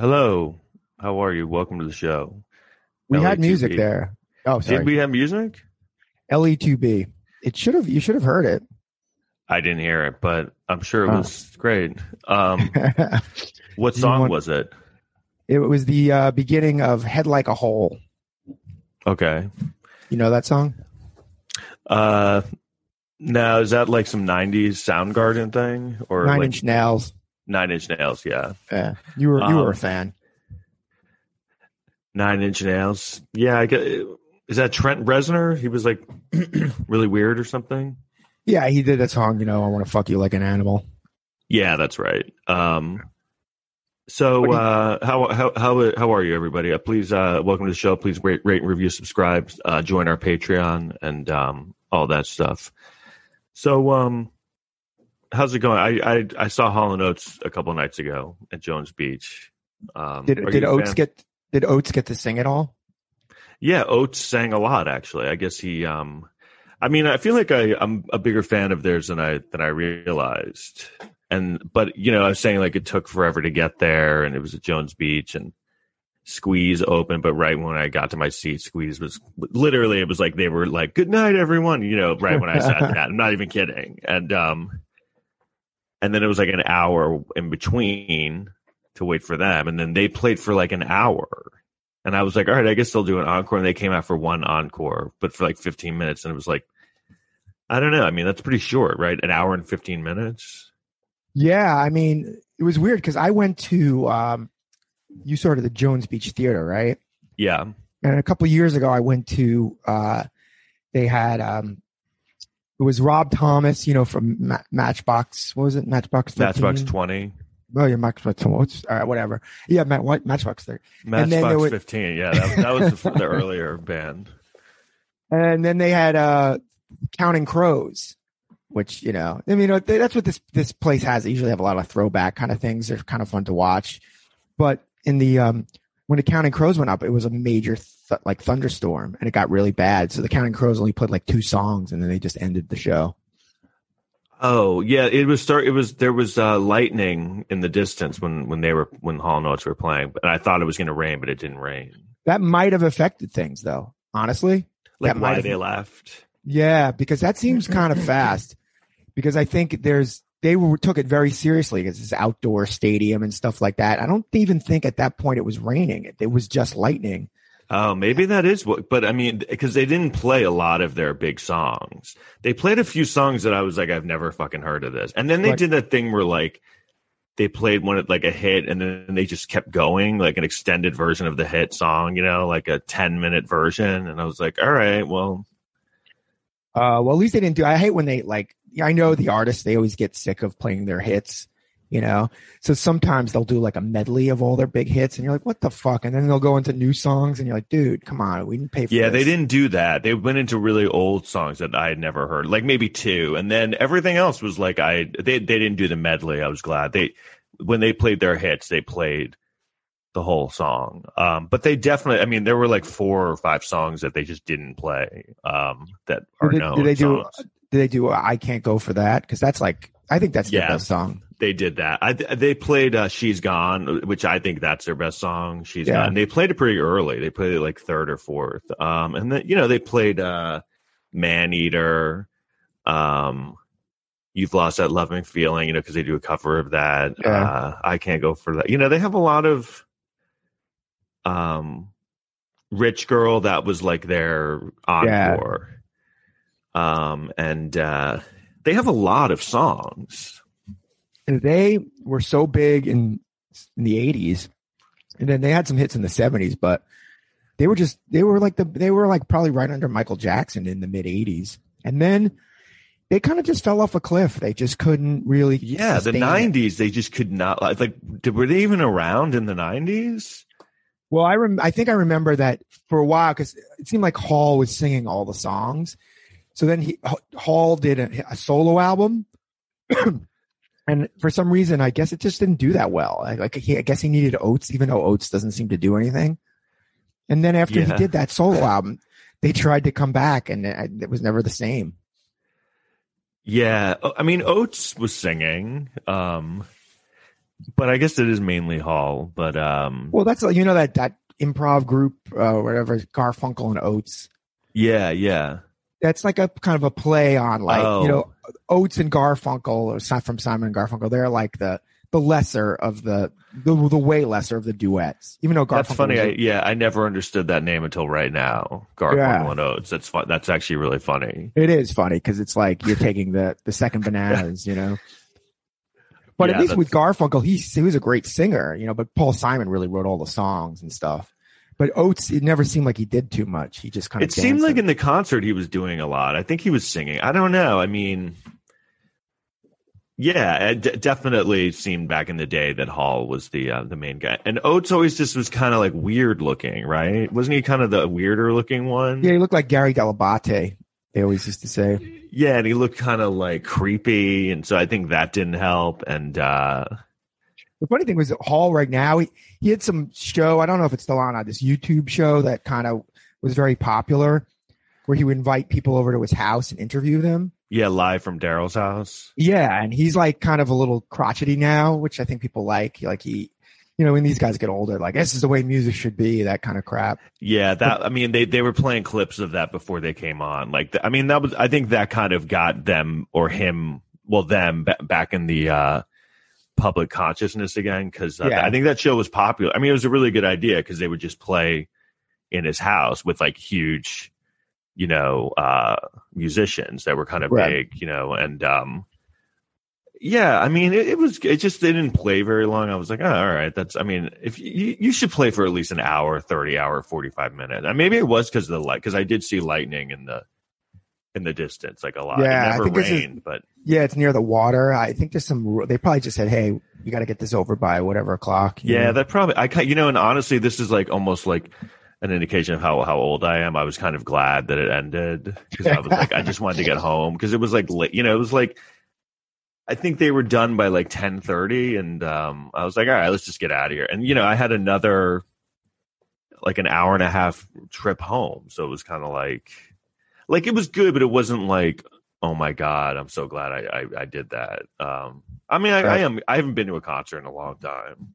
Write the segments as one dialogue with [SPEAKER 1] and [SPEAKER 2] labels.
[SPEAKER 1] Hello. How are you? Welcome to the show.
[SPEAKER 2] We had
[SPEAKER 1] LA2B.
[SPEAKER 2] music there. Oh, sorry.
[SPEAKER 1] Did we have music?
[SPEAKER 2] LE2B. It should have. You should have heard it.
[SPEAKER 1] I didn't hear it, but I'm sure it
[SPEAKER 2] Oh.
[SPEAKER 1] was great. Um, what song
[SPEAKER 2] want-
[SPEAKER 1] was it?
[SPEAKER 2] it was the uh, beginning of "Head Like a Hole."
[SPEAKER 1] Okay.
[SPEAKER 2] You know that song?
[SPEAKER 1] Uh, now is that like some '90s Soundgarden thing or
[SPEAKER 2] Nine
[SPEAKER 1] like
[SPEAKER 2] Inch Nails.
[SPEAKER 1] Nine Inch Nails? Yeah,
[SPEAKER 2] Yeah, you were you were
[SPEAKER 1] Um,
[SPEAKER 2] a fan.
[SPEAKER 1] Nine Inch Nails. Yeah, I get. Is that Trent Reznor? He was like really weird or something.
[SPEAKER 2] Yeah, he did that song. You know, I want to fuck you like an animal.
[SPEAKER 1] Yeah, that's right. Um, so
[SPEAKER 2] What do you-
[SPEAKER 1] uh, how how how how are you, everybody? Uh, please uh, welcome to the show. Please rate, rate and review, subscribe, uh, join our Patreon, and um, all that stuff. So, um, how's it going? I I, I saw Hall and Oates a couple nights ago at Jones Beach. Um,
[SPEAKER 2] Did did Oates get did Oates get to sing at all?
[SPEAKER 1] Yeah, Oates sang a lot. Actually, I guess he. Um, I mean, I feel like I, I'm a bigger fan of theirs than I than I realized. And but you know, I was saying like it took forever to get there, and it was at Jones Beach, and Squeeze open. But right when I got to my seat, Squeeze was literally it was like they were like "Good night, everyone." You know, right when I sat down. I'm not even kidding. And um, and then it was like an hour in between to wait for them, and then they played for like an hour. And I was like, all right, I guess they'll do an encore. And they came out for one encore, but for like 15 minutes. And it was like, I don't know. I mean, that's pretty short, right? An hour and 15 minutes.
[SPEAKER 2] Yeah, I mean, it was weird because I went to um, you sort of the Jones Beach Theater, right?
[SPEAKER 1] Yeah.
[SPEAKER 2] And a couple years ago, I went to uh, they had um, it was Rob Thomas, you know, from Ma- Matchbox. What was it? Matchbox. 13?
[SPEAKER 1] Matchbox 20.
[SPEAKER 2] Oh, yeah, Matchbox. All right? Whatever. Yeah, Matt, what, Matchbox. 13. And then there
[SPEAKER 1] Matchbox
[SPEAKER 2] was-
[SPEAKER 1] 15. Yeah. That, that was the, the earlier band.
[SPEAKER 2] And then they had uh, Counting Crows, which you know, I mean, you know, that's what this this place has. They usually have a lot of throwback kind of things. They're kind of fun to watch. But in the um, when the Counting Crows went up, it was a major th- like thunderstorm, and it got really bad. So the Counting Crows only played like two songs, and then they just ended the show.
[SPEAKER 1] Oh, yeah. It was start. It was, there was uh, lightning in the distance when, when they were, when Hall Notes were playing. But I thought it was going to rain, but it didn't rain.
[SPEAKER 2] That might have affected things, though. Honestly,
[SPEAKER 1] Like
[SPEAKER 2] That
[SPEAKER 1] why they left.
[SPEAKER 2] Yeah, because that seems kind of fast. Because I think there's they were took it very seriously because it's outdoor stadium and stuff like that. I don't even think at that point it was raining. It, it was just lightning.
[SPEAKER 1] Oh, maybe that is what, but I mean, because they didn't play a lot of their big songs. They played a few songs that I was like, I've never fucking heard of this. And then they
[SPEAKER 2] Right.
[SPEAKER 1] did that thing where like they played one of like a hit and then they just kept going, like an extended version of the hit song, you know, like a 10 minute version. And I was like, all right, well,
[SPEAKER 2] Uh, well, at least they didn't do. I hate when they like. I know the artists; they always get sick of playing their hits, you know. So sometimes they'll do like a medley of all their big hits, and you're like, "What the fuck?" And then they'll go into new songs, and you're like, "Dude, come on, we didn't pay for
[SPEAKER 1] yeah,
[SPEAKER 2] this."
[SPEAKER 1] they didn't do that. They went into really old songs that I had never heard, like maybe two. And then everything else was like, I, they, they didn't do the medley. I was glad they, when they played their hits, they played the whole song. Um, but they definitely, I mean, there were like four or five songs that they just didn't play. Um, that are
[SPEAKER 2] Did
[SPEAKER 1] known
[SPEAKER 2] did they do?
[SPEAKER 1] songs.
[SPEAKER 2] Did they do? I can't go for that because that's like I think that's their best song.
[SPEAKER 1] They did that. I, they played uh, "She's Gone," which I think that's their best song. "She's
[SPEAKER 2] Yeah.
[SPEAKER 1] Gone." They played it pretty early. They played it like third or fourth. Um, and then you know they played uh, "Man Eater." Um, You've lost that loving feeling, you know, because they do a cover of that.
[SPEAKER 2] Yeah.
[SPEAKER 1] Uh, I can't go for that. You know, they have a lot of um, "Rich Girl" that was like their encore. Um, and uh, they have a lot of songs.
[SPEAKER 2] And they were so big in in the eighties, and then they had some hits in the seventies, but they were just they were like the they were like probably right under Michael Jackson in the mid eighties, and then they kind of just fell off a cliff. They just couldn't really
[SPEAKER 1] Yeah, the. '90s, they just could not like. like did, were they even around in the '90s?
[SPEAKER 2] Well, I rem- I think I remember that for a while because it seemed like Hall was singing all the songs. So then he Hall did a, a solo album, and for some reason, I guess it just didn't do that well. I, like he, I guess he needed Oates, even though Oates doesn't seem to do anything. And then after he did that solo album, they tried to come back, and it, it was never the same.
[SPEAKER 1] Yeah, I mean Oates was singing. Um, but I guess it is mainly Hall. But um,
[SPEAKER 2] Well, that's you know that that improv group, uh, whatever Garfunkel and Oates.
[SPEAKER 1] yeah, yeah.
[SPEAKER 2] That's like a kind of a play on like
[SPEAKER 1] Oh.
[SPEAKER 2] you know Oates and Garfunkel, or not from Simon and Garfunkel. They're like the the lesser of the the, the way lesser of the duets. Even though Garfunkel
[SPEAKER 1] That's funny. I, yeah, I never understood that name until right now. Garfunkel
[SPEAKER 2] Yeah.
[SPEAKER 1] and Oates. That's fun. That's actually really funny.
[SPEAKER 2] it is funny because it's like you're taking the the second bananas, you know. But
[SPEAKER 1] Yeah,
[SPEAKER 2] at least with Garfunkel, he he was a great singer, you know. But Paul Simon really wrote all the songs and stuff. But Oates, it never seemed like he did too much. He just kind of
[SPEAKER 1] It seemed
[SPEAKER 2] danced
[SPEAKER 1] like in the concert he was doing a lot. I think he was singing. I don't know. I mean, yeah, it d- definitely seemed back in the day that Hall was the uh, the main guy, and Oates always just was kind of like weird looking, right? Wasn't he kind of the weirder looking one?
[SPEAKER 2] yeah, he looked like Gary Dell'Abate. They always used to say.
[SPEAKER 1] Yeah, and he looked kind of like creepy, and so I think that didn't help. And uh
[SPEAKER 2] The funny thing was that Hall right now, he, he had some show. I don't know if it's still on uh, this YouTube show that kind of was very popular, where he would invite people over to his house and interview them.
[SPEAKER 1] yeah, live from Daryl's house.
[SPEAKER 2] Yeah, and he's like kind of a little crotchety now, which I think people like. Like he, you know, when these guys get older, like this is the way music should be, that kind of crap.
[SPEAKER 1] Yeah, that I mean they they were playing clips of that before they came on. Like I mean that was I think that kind of got them or him well them ba- back in the uh public consciousness again cuz
[SPEAKER 2] Yeah.
[SPEAKER 1] I think that show was popular. I mean it was a really good idea cuz they would just play in his house with like huge you know uh musicians that were kind of
[SPEAKER 2] Right.
[SPEAKER 1] big, you know, and um yeah, I mean, it, it was. It just they didn't play very long. I was like, oh, all right, that's. I mean, if you you should play for at least an hour, thirty hour, forty five minutes. And maybe it was because of the light, because I did see lightning in the in the distance, like a lot.
[SPEAKER 2] Yeah, I
[SPEAKER 1] it never
[SPEAKER 2] think this is-
[SPEAKER 1] rained, but
[SPEAKER 2] Yeah, it's near the water. I think there's some. They probably just said, "Hey, you got to get this over by whatever o'clock."
[SPEAKER 1] yeah,
[SPEAKER 2] know?
[SPEAKER 1] that probably. I you know, and honestly, this is like almost like an indication of how how old I am. I was kind of glad that it ended because I was like, I just wanted to get home because it was like late. You know, it was like. I think they were done by like ten thirty, and um, I was like, "All right, let's just get out of here." And you know, I had another like an hour and a half trip home, so it was kind of like, like it was good, but it wasn't like, "Oh my god, I'm so glad I I, I did that." Um, I mean, I, I am. I haven't been to a concert in a long time.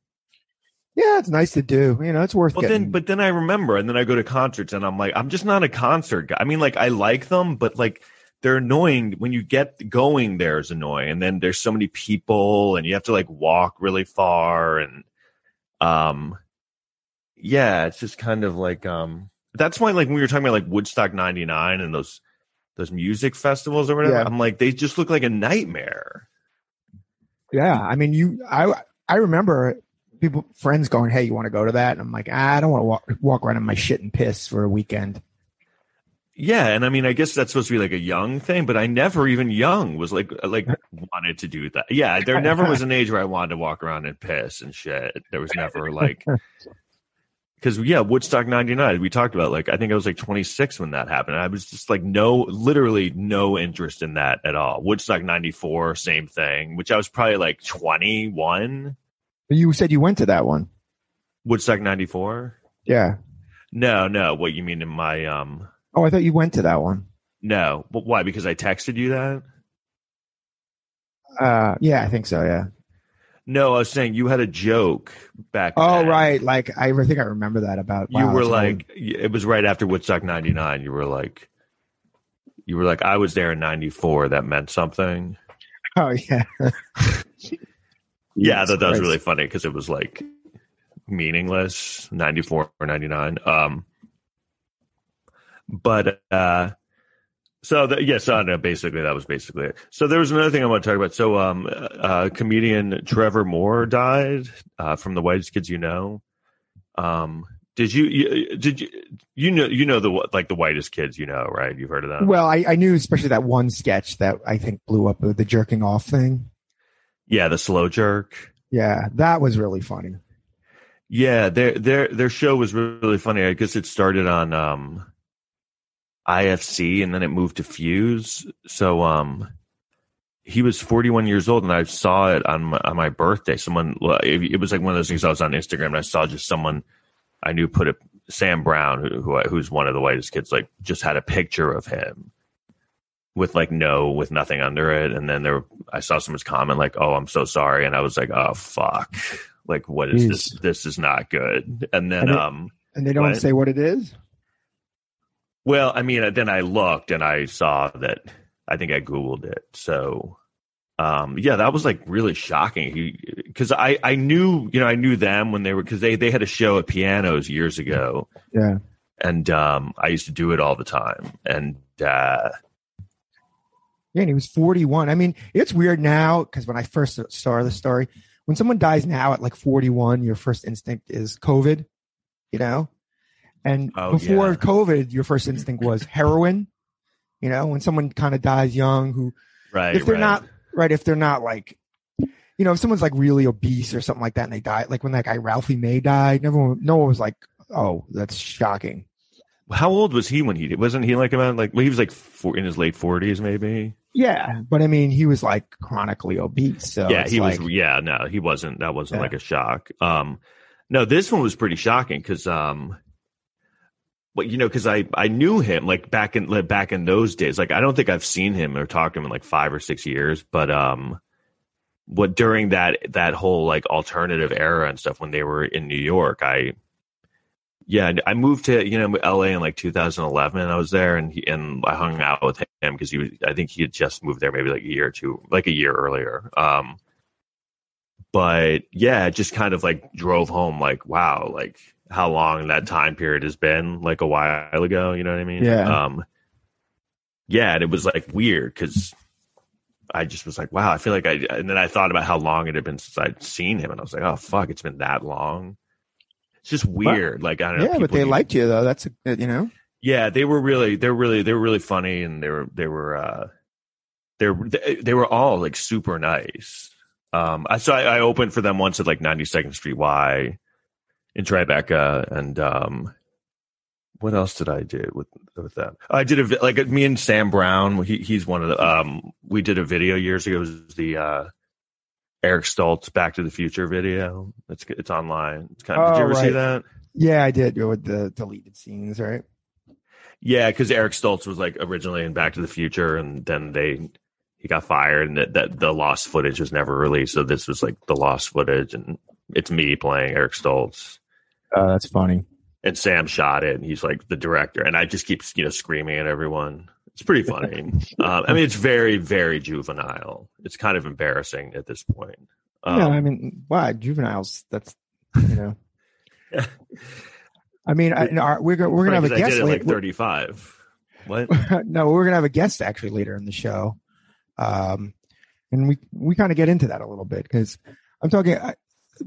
[SPEAKER 2] yeah, it's nice to do. You know, it's worth
[SPEAKER 1] Well,
[SPEAKER 2] getting.
[SPEAKER 1] then, but then I remember, and then I go to concerts, and I'm like, I'm just not a concert guy. I mean, like, I like them, but like, they're annoying when you get going. There is annoying, and then there's so many people, and you have to like walk really far, and um, yeah, it's just kind of like um. That's why, like, when we were talking about like Woodstock '99 and those those music festivals or whatever,
[SPEAKER 2] Yeah.
[SPEAKER 1] I'm like, they just look like a nightmare.
[SPEAKER 2] Yeah, I mean, you, I, I remember people, friends going, "Hey, you want to go to that?" And I'm like, ah, I don't want to walk, walk around in my shit and piss for a weekend.
[SPEAKER 1] Yeah, and I mean, I guess that's supposed to be like a young thing, but I never even young was like like wanted to do that. Yeah, there never was an age where I wanted to walk around and piss and shit. There was never like because yeah, Woodstock '99. We talked about like I think I was like 26 when that happened. I was just like no, literally no interest in that at all. Woodstock '94, same thing. Which I was probably like 21.
[SPEAKER 2] You said you went to that one.
[SPEAKER 1] Woodstock '94.
[SPEAKER 2] Yeah.
[SPEAKER 1] No, no. What you mean in my um?
[SPEAKER 2] Oh, I thought you went to that one.
[SPEAKER 1] No, but why? Because I texted you that.
[SPEAKER 2] Uh, yeah, I think so. Yeah.
[SPEAKER 1] No, I was saying you had a joke back.
[SPEAKER 2] Oh,
[SPEAKER 1] then.
[SPEAKER 2] right. Like I think I remember that about.
[SPEAKER 1] You were like, it was right after Woodstock '99. You were like, you were like, I was there in '94. That meant something.
[SPEAKER 2] oh yeah.
[SPEAKER 1] Yeah, I thought that was really funny because it was like meaningless. '94 or '99. Um, but uh, so the, yes, I know. Basically, that was basically it. So there was another thing I want to talk about. So, um, uh, comedian Trevor Moore died uh, from the whitest kids you know. Um, did you, you did you you know you know the like the whitest kids you know right? You've heard of that
[SPEAKER 2] Well, I, I knew especially that one sketch that I think blew up the jerking off thing.
[SPEAKER 1] yeah, the slow jerk.
[SPEAKER 2] Yeah, that was really funny.
[SPEAKER 1] Yeah, their their their show was really funny. I guess it started on um IFC and then it moved to Fuse. So um he was 41 years old and I saw it on my, on my birthday. Someone it, was like one of those things I was on Instagram and I saw just someone I knew put it Sam Brown who, who who's one of the whitest kids like just had a picture of him with like no with nothing under it and then there i saw someone's comment like oh i'm so sorry and i was like oh fuck like what is
[SPEAKER 2] Jeez.
[SPEAKER 1] this this is not good and then
[SPEAKER 2] And it-
[SPEAKER 1] um
[SPEAKER 2] And they don't
[SPEAKER 1] What?
[SPEAKER 2] say what it is.
[SPEAKER 1] Well i mean then i looked and i saw that i think i googled it so um yeah that was like really shocking because i i knew you know i knew them when they were because they they had a show at pianos years ago
[SPEAKER 2] Yeah.
[SPEAKER 1] and um i used to do it all the time and uh
[SPEAKER 2] Yeah, and he was 41. I mean, it's weird now because when I first saw the story, when someone dies now at like 41, your first instinct is COVID, you know? And
[SPEAKER 1] Oh,
[SPEAKER 2] before
[SPEAKER 1] yeah.
[SPEAKER 2] COVID, your first instinct was heroin, you know, when someone kind of dies young who,
[SPEAKER 1] right
[SPEAKER 2] if they're
[SPEAKER 1] right.
[SPEAKER 2] not, right, if they're not like, you know, if someone's like really obese or something like that and they die, like when that guy Ralphie May died, everyone, no one was like, oh, that's shocking.
[SPEAKER 1] How old was he when he did? Wasn't he like about like well, he was like four, in his late forties maybe?
[SPEAKER 2] Yeah. But I mean, he was like chronically obese. So
[SPEAKER 1] yeah, he
[SPEAKER 2] like,
[SPEAKER 1] was. Yeah, no, he wasn't. That wasn't
[SPEAKER 2] Yeah.
[SPEAKER 1] like a shock. Um, no, this one was pretty shocking because um, well, you know, because I I knew him like back in like, back in those days. Like I don't think I've seen him or talked to him in like five or six years, but um. What during that that whole like alternative era and stuff when they were in New York, I yeah, I moved to you know LA in like 2011. and I was there and he, and I hung out with him because he was I think he had just moved there maybe like a year or two, like a year earlier. Um, but yeah, it just kind of like drove home like wow, like how long that time period has been, like a while ago. You know what I mean?
[SPEAKER 2] Yeah.
[SPEAKER 1] Um, yeah, and it was like weird because I just was like, wow, I feel like I, and then I thought about how long it had been since I'd seen him, and I was like, oh fuck, it's been that long. It's just weird. like I don't know.
[SPEAKER 2] yeah, but they liked you though. That's, a, you know,
[SPEAKER 1] yeah, they were really, they were really, they were really funny, and they were, they were, uh, they were, they, they were all like super nice. Um, I so I, I opened for them once at like 92nd Street Y in Tribeca, and um, what else did I do with with them? I did a like me and Sam Brown. He he's one of the um, we did a video years ago. It was the uh, Eric Stoltz Back to the Future video. It's it's online. It's kind of, did you
[SPEAKER 2] Oh,
[SPEAKER 1] ever see that?
[SPEAKER 2] Yeah, I did with the deleted scenes, right?
[SPEAKER 1] Yeah, because Eric Stoltz was like originally in Back to the Future, and then they he got fired, and that, that the lost footage was never released. So this was like the lost footage, and it's me playing Eric Stoltz,
[SPEAKER 2] Uh, that's funny.
[SPEAKER 1] and Sam shot it, and he's like the director, and I just keep you know screaming at everyone. It's pretty funny. um, I mean, it's very very juvenile. It's kind of embarrassing at this point. Um,
[SPEAKER 2] yeah, I mean, why juveniles? That's you know. I mean, I, no, we're gonna we're gonna have a
[SPEAKER 1] right, 'cause I
[SPEAKER 2] guest
[SPEAKER 1] did it like thirty five. What?
[SPEAKER 2] no, we're gonna have a guest actually later in the show, um, and we we kind of get into that a little bit because I'm talking. I,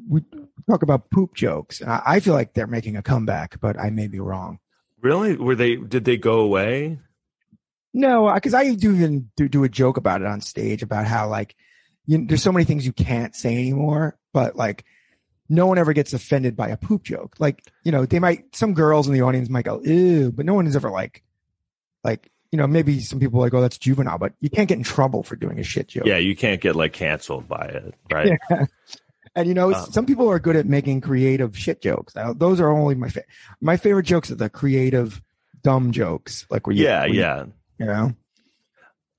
[SPEAKER 2] we talk about poop jokes, and I, I feel like they're making a comeback, but I may be wrong.
[SPEAKER 1] Really? Were they? Did they go away?
[SPEAKER 2] No, because I do even do, do a joke about it on stage about how like you, there's so many things you can't say anymore, but like no one ever gets offended by a poop joke. Like you know, they might some girls in the audience might go ew, but no one is ever like like you know maybe some people are like oh that's juvenile, but you can't get in trouble for doing a shit joke.
[SPEAKER 1] Yeah, you can't get like canceled by it, right?
[SPEAKER 2] Yeah. And you know,
[SPEAKER 1] Um,
[SPEAKER 2] some people are good at making creative shit jokes. Now, those are only my fa- my favorite jokes are the creative dumb jokes, like where you,
[SPEAKER 1] yeah,
[SPEAKER 2] where you-
[SPEAKER 1] yeah.
[SPEAKER 2] you know.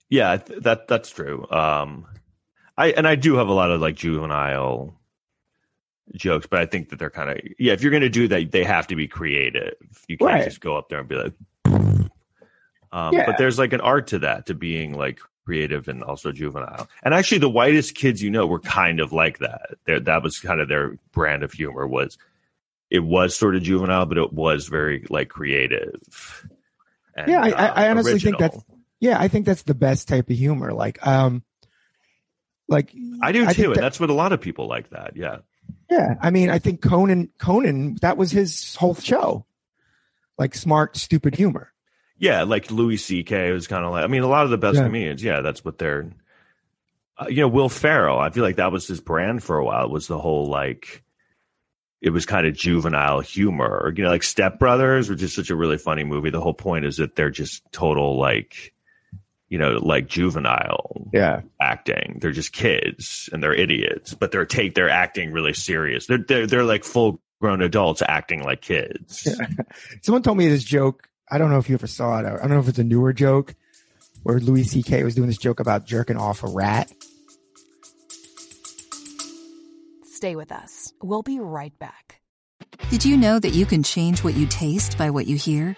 [SPEAKER 1] Yeah, th- that that's true. Um, I and I do have a lot of like juvenile jokes, but I think that they're kind of yeah. If you're going to do that, they have to be creative. You can't
[SPEAKER 2] Right.
[SPEAKER 1] just go up there and be like. Um,
[SPEAKER 2] Yeah.
[SPEAKER 1] But there's like an art to that, to being like creative and also juvenile. And actually, the whitest kids you know were kind of like that. They're, that was kind of their brand of humor. Was it was sort of juvenile, but it was very like creative. And,
[SPEAKER 2] Yeah, I- I-
[SPEAKER 1] uh,
[SPEAKER 2] I honestly think
[SPEAKER 1] original.
[SPEAKER 2] Yeah, I think that's the best type of humor. Like, um, like
[SPEAKER 1] I do
[SPEAKER 2] I
[SPEAKER 1] too, and
[SPEAKER 2] that-
[SPEAKER 1] that's what a lot of people like. That, yeah.
[SPEAKER 2] yeah. I mean, I think Conan, Conan, that was his whole show, like smart, stupid humor.
[SPEAKER 1] Yeah, like Louis C.K. was kind of like. I mean, a lot of the best
[SPEAKER 2] Yeah.
[SPEAKER 1] comedians. Yeah, that's what they're. Uh, you know, Will Ferrell. I feel like that was his brand for a while. Was the whole like. It was kind of juvenile humor. You know, like Step Brothers, which is such a really funny movie. The whole point is that they're just total like, you know, like juvenile
[SPEAKER 2] Yeah,
[SPEAKER 1] acting. They're just kids and they're idiots, but they're take they're acting really serious. They're they're they're like full grown adults acting like kids.
[SPEAKER 2] someone told me this joke. I don't know if you ever saw it. I don't know if it's a newer joke, where Louis C.K. was doing this joke about jerking off a rat.
[SPEAKER 3] Stay with us. We'll be right back.
[SPEAKER 4] Did you know that you can change what you taste by what you hear?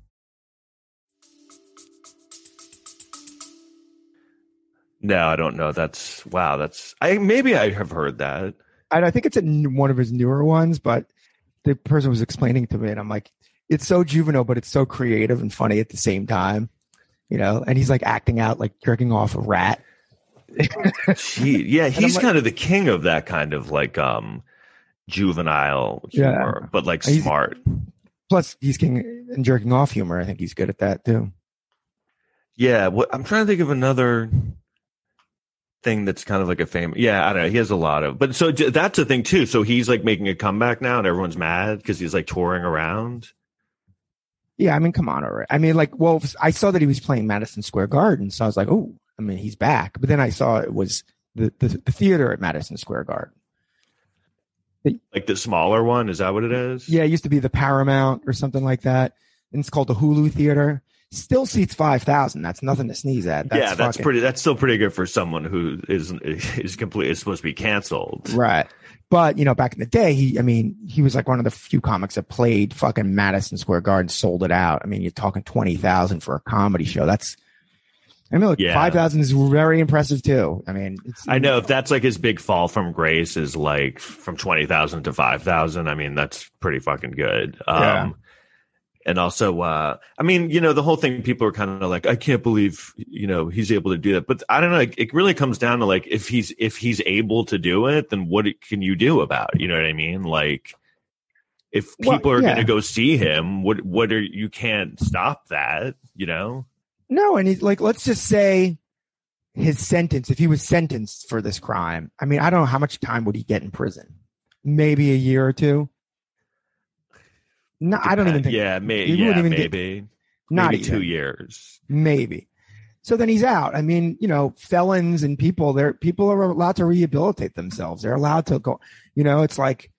[SPEAKER 1] No, I don't know. That's wow. That's I maybe I have heard that.
[SPEAKER 2] I, I think it's a, one of his newer ones, but the person was explaining to me, and I'm like, it's so juvenile, but it's so creative and funny at the same time, you know. And he's like acting out like jerking off a rat.
[SPEAKER 1] Gee, yeah, he's
[SPEAKER 2] like-
[SPEAKER 1] kind of the king of that kind of like um juvenile humor, but like
[SPEAKER 2] He's-
[SPEAKER 1] smart.
[SPEAKER 2] Plus, he's king in jerking off humor. I think he's good at that too.
[SPEAKER 1] Yeah, what I'm trying to think of another thing that's kind of like a fame. Yeah, I don't know. He has a lot of, but so that's a thing too. So he's like making a comeback now, and everyone's mad because he's like touring around.
[SPEAKER 2] Yeah, I mean, come on, right. I mean, like, well, I saw that he was playing Madison Square Garden, so I was like, oh, I mean, he's back. But then I saw it was the the, the theater at Madison Square Garden.
[SPEAKER 1] Like the smaller one, is that what it is?
[SPEAKER 2] Yeah, it used to be the Paramount or something like that, and it's called the Hulu Theater. Still seats five thousand. That's nothing to sneeze at. That's
[SPEAKER 1] yeah, that's
[SPEAKER 2] fucking-
[SPEAKER 1] pretty. That's still pretty good for someone who is is completely is supposed to be canceled.
[SPEAKER 2] Right. But, you know, back in the day, he, I mean, he was like one of the few comics that played fucking Madison Square Garden, sold it out. I mean, you're talking 20,000 for a comedy show. That's, I mean, look,
[SPEAKER 1] Yeah.
[SPEAKER 2] 5,000 is very impressive too. I mean, it's,
[SPEAKER 1] I know if that's like his big fall from grace is like from twenty thousand to five thousand. I mean, that's pretty fucking good. Um,
[SPEAKER 2] Yeah.
[SPEAKER 1] And also, uh, I mean, you know, the whole thing. People are kind of like, I can't believe, you know, he's able to do that. But I don't know. It, it really comes down to like, if he's if he's able to do it, then what can you do about it? You know what I mean? Like, if
[SPEAKER 2] Well,
[SPEAKER 1] people are
[SPEAKER 2] yeah.
[SPEAKER 1] going to go see him, what what are you can't stop that? You know?
[SPEAKER 2] no. And he's like, let's just say his sentence, if he was sentenced for this crime, I mean, I don't know how much time would he get in prison? Maybe a year or two. No, I don't even think.
[SPEAKER 1] Yeah, may, yeah,
[SPEAKER 2] wouldn't even get-
[SPEAKER 1] maybe.
[SPEAKER 2] Not
[SPEAKER 1] maybe
[SPEAKER 2] even.
[SPEAKER 1] two years.
[SPEAKER 2] maybe. So then he's out. I mean, you know, felons and people, they're people are allowed to rehabilitate themselves. They're allowed to go. You know, it's like,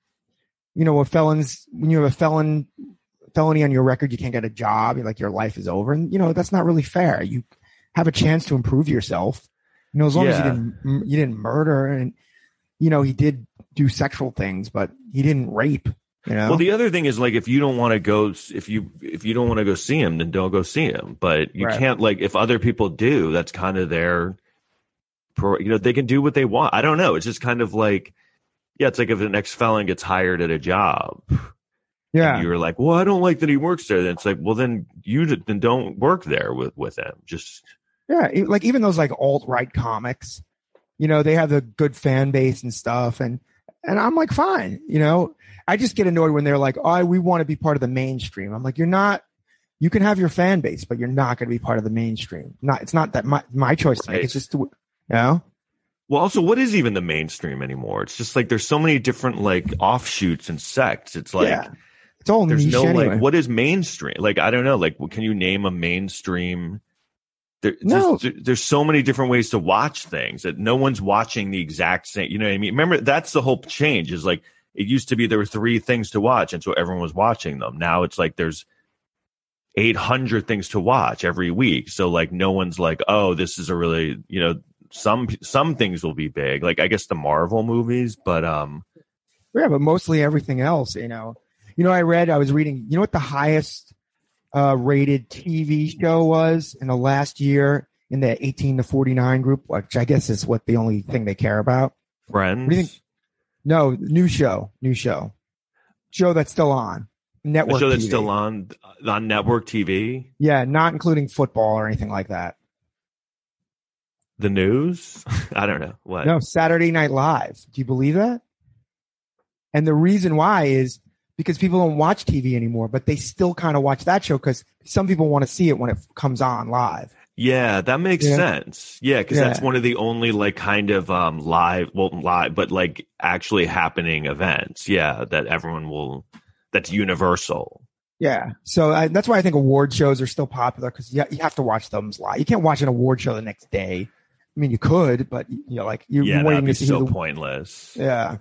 [SPEAKER 2] you know, with felons, when you have a felon felony on your record, you can't get a job. Like your life is over, and you know that's not really fair. You have a chance to improve yourself. You know, as long as you didn't you didn't murder, and you know he did do sexual things, but he didn't rape. You know,
[SPEAKER 1] Well, the other thing is like if you don't want to go, if you if you don't want to go see him, then don't go see him. But you
[SPEAKER 2] Right.
[SPEAKER 1] can't like if other people do, that's kind of their, pro- you know, they can do what they want. I don't know. It's just kind of like, yeah, it's like if an ex felon gets hired at a job,
[SPEAKER 2] yeah,
[SPEAKER 1] you're like, well, I don't like that he works there. Then it's like, well, then you then don't work there with with him. Just
[SPEAKER 2] Yeah, like even those like alt right comics, you know, they have a good fan base and stuff, and and I'm like, fine, you know. I just get annoyed when they're like, oh, we want to be part of the mainstream. I'm like, you're not. You can have your fan base, but you're not going to be part of the mainstream. Not, it's not that my my choice to make.
[SPEAKER 1] Right.
[SPEAKER 2] It's just, to, you know,
[SPEAKER 1] well, also, what is even the mainstream anymore? It's just like there's so many different like offshoots and sects. It's like.
[SPEAKER 2] yeah, it's all
[SPEAKER 1] there's
[SPEAKER 2] niche
[SPEAKER 1] no
[SPEAKER 2] anyway.
[SPEAKER 1] like what is mainstream like i don't know like what- can you name a mainstream there,
[SPEAKER 2] No.
[SPEAKER 1] there's, there's so many different ways to watch things that no one's watching the exact same you know what i mean remember that's the whole change is like it used to be there were three things to watch and so everyone was watching them now it's like there's 800 things to watch every week so like no one's like oh this is a really you know some some things will be big like i guess the marvel movies but um
[SPEAKER 2] Yeah, but mostly everything else, you know. You know, I read, I was reading, you know what the highest uh, rated TV show was in the last year in the 18 to 49 group, which I guess is what the only thing they care about.
[SPEAKER 1] friends
[SPEAKER 2] What do you think? No, new show, new show. Show that's still on. Network
[SPEAKER 1] show that's
[SPEAKER 2] TV.
[SPEAKER 1] still on on network tv
[SPEAKER 2] Yeah, not including football or anything like that.
[SPEAKER 1] the news i don't know what
[SPEAKER 2] No, Saturday Night Live. Do you believe that? And the reason why is because people don't watch TV anymore, but they still kind of watch that show because some people want to see it when it comes on live.
[SPEAKER 1] Yeah, that makes
[SPEAKER 2] Yeah.
[SPEAKER 1] sense. Yeah, because that's one of the only like kind of um live, well, live, but like actually happening events. Yeah, that everyone will. That's universal.
[SPEAKER 2] Yeah. So I, that's why I think award shows are still popular because you, you have to watch them live. You can't watch an award show the next day. I mean, you could, but you know, like you're,
[SPEAKER 1] yeah,
[SPEAKER 2] waiting to see
[SPEAKER 1] so
[SPEAKER 2] the,
[SPEAKER 1] pointless.
[SPEAKER 2] Yeah.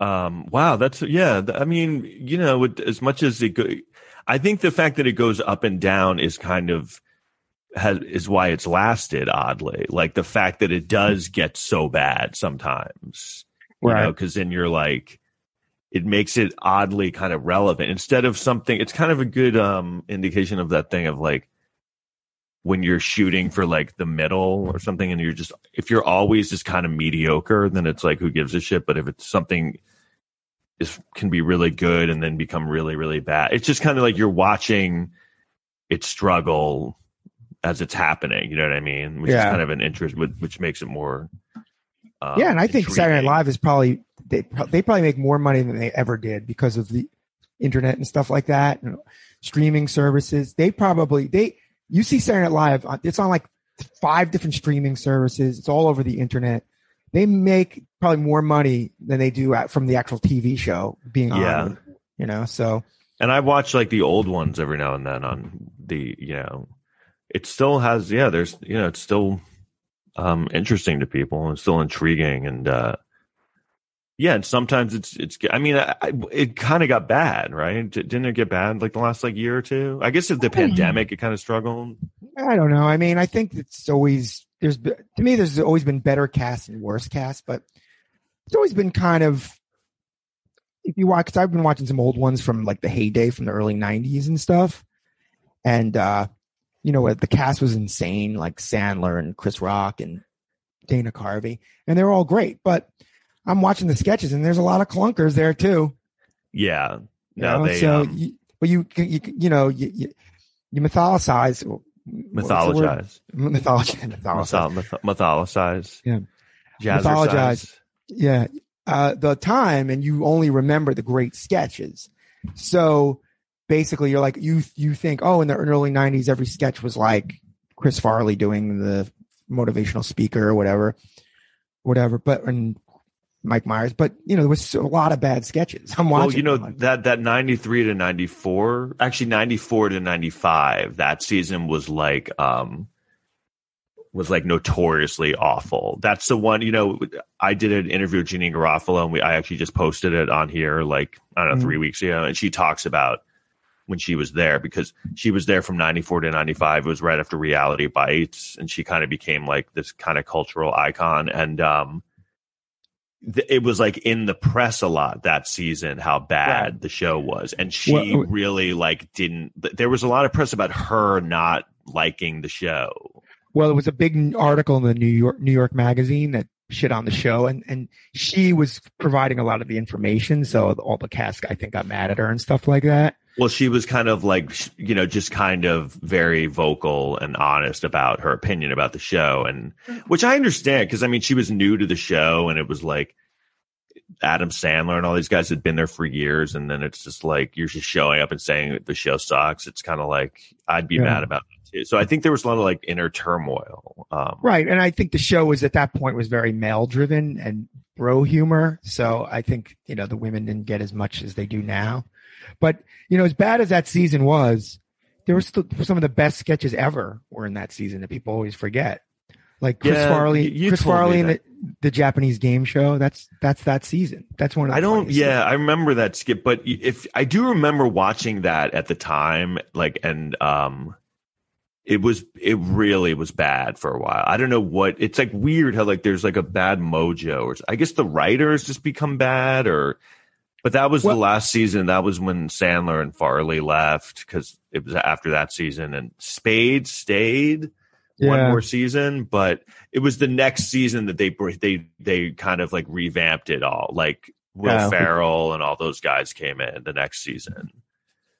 [SPEAKER 1] Um, wow, that's yeah. I mean, you know, it, as much as it go, I think the fact that it goes up and down is kind of has is why it's lasted oddly. Like the fact that it does get so bad sometimes, you know,
[SPEAKER 2] Right.
[SPEAKER 1] because then you're like, it makes it oddly kind of relevant instead of something. It's kind of a good um indication of that thing of like when you're shooting for like the middle or something and you're just if you're always just kind of mediocre then it's like who gives a shit but if it's something is can be really good and then become really really bad it's just kind of like you're watching it struggle as it's happening you know what i mean which
[SPEAKER 2] Yeah.
[SPEAKER 1] is kind of an interest which, which makes it more um,
[SPEAKER 2] yeah. And I think Saturday Night. Live is probably, they, they probably make more money than they ever did because of the internet and stuff like that. And streaming services. They probably, they, you see Saturday Night Live, uh, it's on like five different streaming services. It's all over the internet. They make probably more money than they do at, from the actual TV show being on.
[SPEAKER 1] Yeah.
[SPEAKER 2] You know, so
[SPEAKER 1] and i watch like the old ones every now and then on the you know it still has yeah there's you know it's still um interesting to people and still intriguing and uh yeah and sometimes it's it's i mean I, it kind of got bad right didn't it get bad like the last like year or two i guess if the pandemic it kind of struggled
[SPEAKER 2] I don't know. I mean, I think it's always there's to me there's always been better casts and worse casts, but it's always been kind of if you watch. Cause I've been watching some old ones from like the heyday from the early '90s and stuff, and uh, you know the cast was insane, like Sandler and Chris Rock and Dana Carvey, and they're all great. But I'm watching the sketches, and there's a lot of clunkers there too.
[SPEAKER 1] yeah
[SPEAKER 2] You know?
[SPEAKER 1] they
[SPEAKER 2] so,
[SPEAKER 1] um,
[SPEAKER 2] you, but you, you, you know, you, you, you mythologize, what's the word?
[SPEAKER 1] mythologize
[SPEAKER 2] mythology, mythologize.
[SPEAKER 1] mythol-
[SPEAKER 2] Yeah. Mythologize. Yeah, uh, the time, and you only remember the great sketches. So basically, you're like you you think, oh, in the early '90s, every sketch was like Chris Farley doing the motivational speaker or whatever, whatever. But and Mike Myers, but you know, there was a lot of bad sketches. I'm watching.
[SPEAKER 1] Well, you know
[SPEAKER 2] them,
[SPEAKER 1] that that ninety three to ninety four, actually ninety four to ninety five. That season was like um was like notoriously awful. That's the one. You know, I did an interview with Janeane Garofalo, and we I actually just posted it on here like I don't know
[SPEAKER 2] Mhm.
[SPEAKER 1] three weeks ago, and she talks about when she was there because she was there from 94 to 95 it was right after reality bites and she kind of became like this kind of cultural icon and um it was like in the press a lot that season how bad
[SPEAKER 2] Right.
[SPEAKER 1] the show was and she
[SPEAKER 2] Well,
[SPEAKER 1] really like didn't there was a lot of press about her not liking the show
[SPEAKER 2] Well, it was a big article in the New York New York Magazine that shit on the show, and and she was providing a lot of the information, so all the cast I think got mad at her and stuff like that.
[SPEAKER 1] well she was kind of like you know just kind of very vocal and honest about her opinion about the show and which i understand because i mean she was new to the show and it was like adam sandler and all these guys had been there for years and then it's just like you're just showing up and saying the show sucks it's kind of like i'd be
[SPEAKER 2] Yeah.
[SPEAKER 1] mad about so i think there was a lot of like inner turmoil um
[SPEAKER 2] Right, and I think the show was at that point was very male driven and bro humor, so I think you know the women didn't get as much as they do now. But you know, as bad as that season was, there were still some of the best sketches ever were in that season that people always forget. Like Chris
[SPEAKER 1] Yeah,
[SPEAKER 2] Farley, Chris Farley in the, the Japanese game show. That's that's that season. That's one of the
[SPEAKER 1] I don't. Yeah, I remember that skip, but if I do remember watching that at the time, like, and um, it was it really was bad for a while. I don't know what. It's like weird how like there's like a bad mojo, or I guess the writers just become bad, or. But that was
[SPEAKER 2] Well-
[SPEAKER 1] the last season. That was when Sandler and Farley left because it was after that season, and Spade stayed one more season, but it was the next season that they they they kind of like revamped it all. Like Will
[SPEAKER 2] Yeah.
[SPEAKER 1] Ferrell and all those guys came in the next season.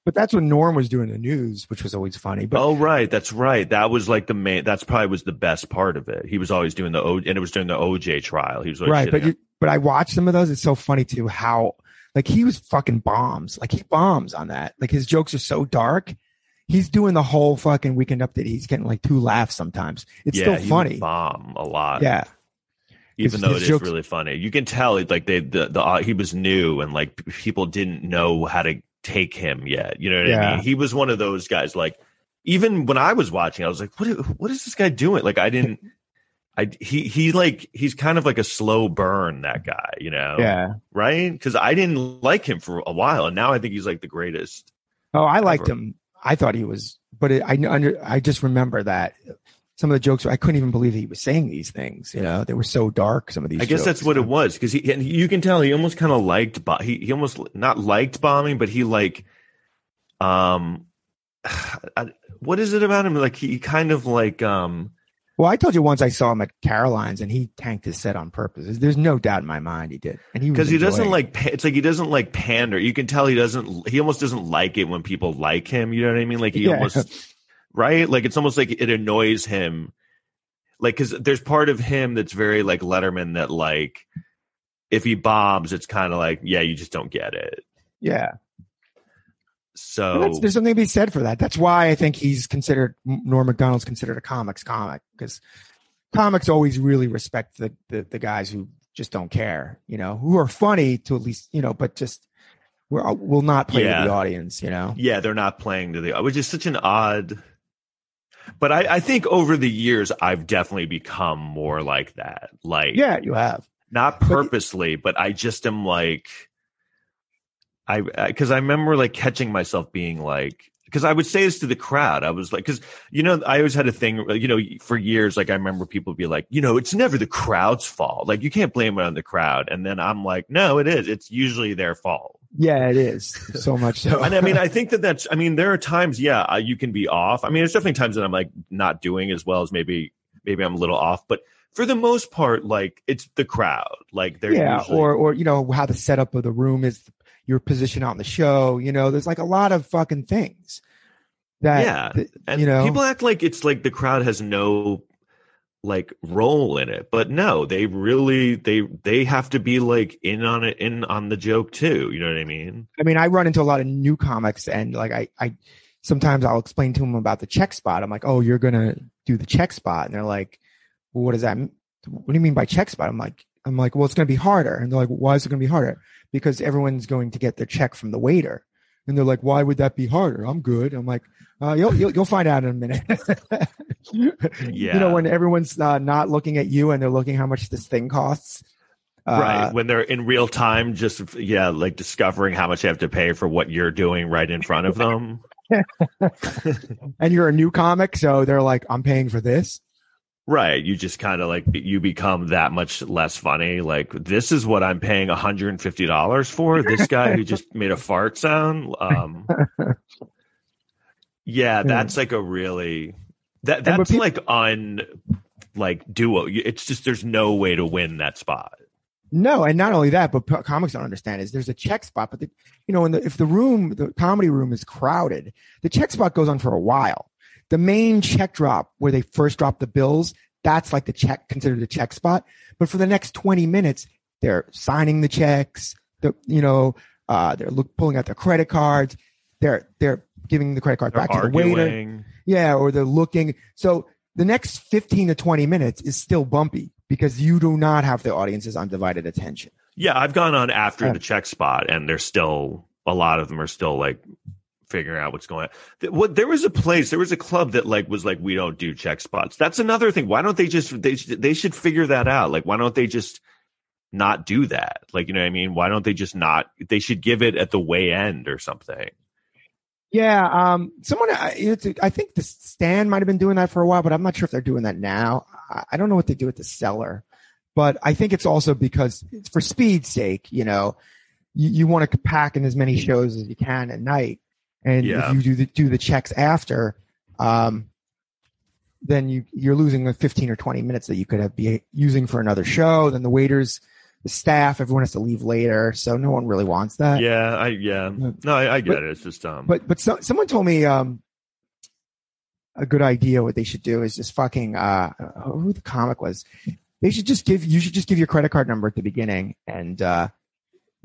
[SPEAKER 2] But that's when Norm was doing the news, which was always funny. But
[SPEAKER 1] oh right, that's right. That was like the main. That's probably was the best part of it. He was always doing the O, and it was during the OJ trial. He was
[SPEAKER 2] right, but you, but I watched some of those. It's so funny too how like he was fucking bombs. Like he bombs on that. Like his jokes are so dark. he's doing the whole fucking weekend update. He's getting like two laughs sometimes. It's
[SPEAKER 1] yeah,
[SPEAKER 2] still
[SPEAKER 1] he
[SPEAKER 2] funny.
[SPEAKER 1] bomb a lot.
[SPEAKER 2] Yeah.
[SPEAKER 1] even
[SPEAKER 2] His-
[SPEAKER 1] though
[SPEAKER 2] his
[SPEAKER 1] it is
[SPEAKER 2] jokes-
[SPEAKER 1] really funny. You can tell it like they the, the uh, he was new and like people didn't know how to take him yet. You know what I mean? He was one of those guys. Like even when I was watching, I was like, what what is this guy doing? Like I didn't. I he he like he's kind of like a slow burn that guy, you know?
[SPEAKER 2] Yeah.
[SPEAKER 1] Right? Because I didn't like him for a while, and now I think he's like the greatest.
[SPEAKER 2] Oh, I liked
[SPEAKER 1] Ever.
[SPEAKER 2] him. I thought he was, but it, I under, I just remember that some of the jokes. I couldn't even believe he was saying these things. You know, they were so dark. Some of these.
[SPEAKER 1] I guess
[SPEAKER 2] jokes.
[SPEAKER 1] that's what it was because he and you can tell he almost kind of liked bo- he he almost not liked bombing, but he like um I, what is it about him? Like he kind of like um
[SPEAKER 2] Well, I told you once I saw him at Caroline's and he tanked his set on purpose. There's no doubt in my mind he did, and he
[SPEAKER 1] because he doesn't like it's like he doesn't like pander. You can tell he doesn't he almost doesn't like it when people like him. You know what I mean? Like he
[SPEAKER 2] Yeah.
[SPEAKER 1] almost right like it's almost like it annoys him. Like because there's part of him that's very like Letterman that like if he bombs, it's kind of like yeah, you just don't get it.
[SPEAKER 2] Yeah,
[SPEAKER 1] So
[SPEAKER 2] that's, there's something to be said for that. That's why I think he's considered Norm Macdonald's considered a comics comic because comics always really respect the, the the guys who just don't care, you know, who are funny to at least you know, but just we're, will not play
[SPEAKER 1] Yeah.
[SPEAKER 2] to the audience, you know.
[SPEAKER 1] Yeah, they're not playing to the, which is such an odd. But I, I think over the years, I've definitely become more like that. Like,
[SPEAKER 2] Yeah, you have.
[SPEAKER 1] not purposely, but I just am like, I, because I remember like catching myself being like, because I would say this to the crowd. I was like, because you know, I always had a thing, you know, for years. Like I remember people be like, you know, it's never the crowd's fault. Like you can't blame it on the crowd. And then I'm like, no, it is. It's usually their fault.
[SPEAKER 2] Yeah, it is so much so.
[SPEAKER 1] And I mean, I think that that's, I mean, there are times, yeah, you can be off. I mean, there's definitely times that I'm like not doing as well as maybe, maybe I'm a little off, but for the most part, like it's the crowd. Like they're
[SPEAKER 2] yeah,
[SPEAKER 1] usually,
[SPEAKER 2] or or you know how the setup of the room is, your position on the show. You know, there's like a lot of fucking things that
[SPEAKER 1] Yeah,
[SPEAKER 2] that,
[SPEAKER 1] and
[SPEAKER 2] you know
[SPEAKER 1] people act like it's like the crowd has no like role in it, but no, they really, they, they have to be like in on it, in on the joke too. You know what I mean?
[SPEAKER 2] I mean, I run into a lot of new comics, and like I, I sometimes I'll explain to them about the check spot. I'm like, oh, you're gonna do the check spot, and they're like, well, what does that? mean? What do you mean by check spot? I'm like, I'm like, well, it's gonna be harder, and they're like, why is it gonna be harder? Because everyone's going to get their check from the waiter, and they're like, why would that be harder? I'm good. I'm like, uh, you'll, you'll you'll find out in a minute.
[SPEAKER 1] yeah.
[SPEAKER 2] You know, when everyone's uh, not looking at you and they're looking how much this thing costs. Uh,
[SPEAKER 1] right. When they're in real time, just, yeah, like discovering how much they have to pay for what you're doing right in front of them.
[SPEAKER 2] and you're a new comic, so they're like, I'm paying for this.
[SPEAKER 1] Right. You just kind of like you become that much less funny. Like this is what I'm paying $150 for. This guy who just made a fart sound. Um, yeah, that's like a really that that's
[SPEAKER 2] peop-
[SPEAKER 1] like un like duo. It's just there's no way to win that spot.
[SPEAKER 2] No, and not only that, but comics don't understand is there's a check spot, but the, you know, in the, if the room, the comedy room is crowded, the check spot goes on for a while. The main check drop where they first drop the bills, that's like the check considered the check spot. But for the next 20 minutes, they're signing the checks. The you know, uh, they're look, pulling out their credit cards. They're they're giving the credit card
[SPEAKER 1] They're
[SPEAKER 2] back to the waiter. Yeah, or they're looking. So the next 15 to 20 minutes is still bumpy because you do not have the audience's undivided attention.
[SPEAKER 1] Yeah, I've gone on after the check spot, and there's still a lot of them are still like figuring out what's going on. What there was a place, there was a club that like was like, we don't do check spots. That's another thing. Why don't they just they they should figure that out? Like, why don't they just not do that? Like, you know what I mean? Why don't they just not? They should give it at the way end or something.
[SPEAKER 2] Yeah, um, someone, I, I think the stand might have been doing that for a while, but I'm not sure if they're doing that now. I, don't know what they do at the cellar, but I think it's also because it's for speed's sake, you know, you, you want to pack in as many shows as you can at night. And
[SPEAKER 1] Yeah.
[SPEAKER 2] if you do the, do the checks after, um, then you, you're losing the 15 or 20 minutes that you could have be using for another show. Then the waiters, the staff, everyone has to leave later. So no one really wants that.
[SPEAKER 1] Yeah, I yeah. No, I, I get it. It's just um.
[SPEAKER 2] But but so, someone told me um a good idea. What they should do is just fucking uh who the comic was. They should just give you should just give your credit card number at the beginning, and uh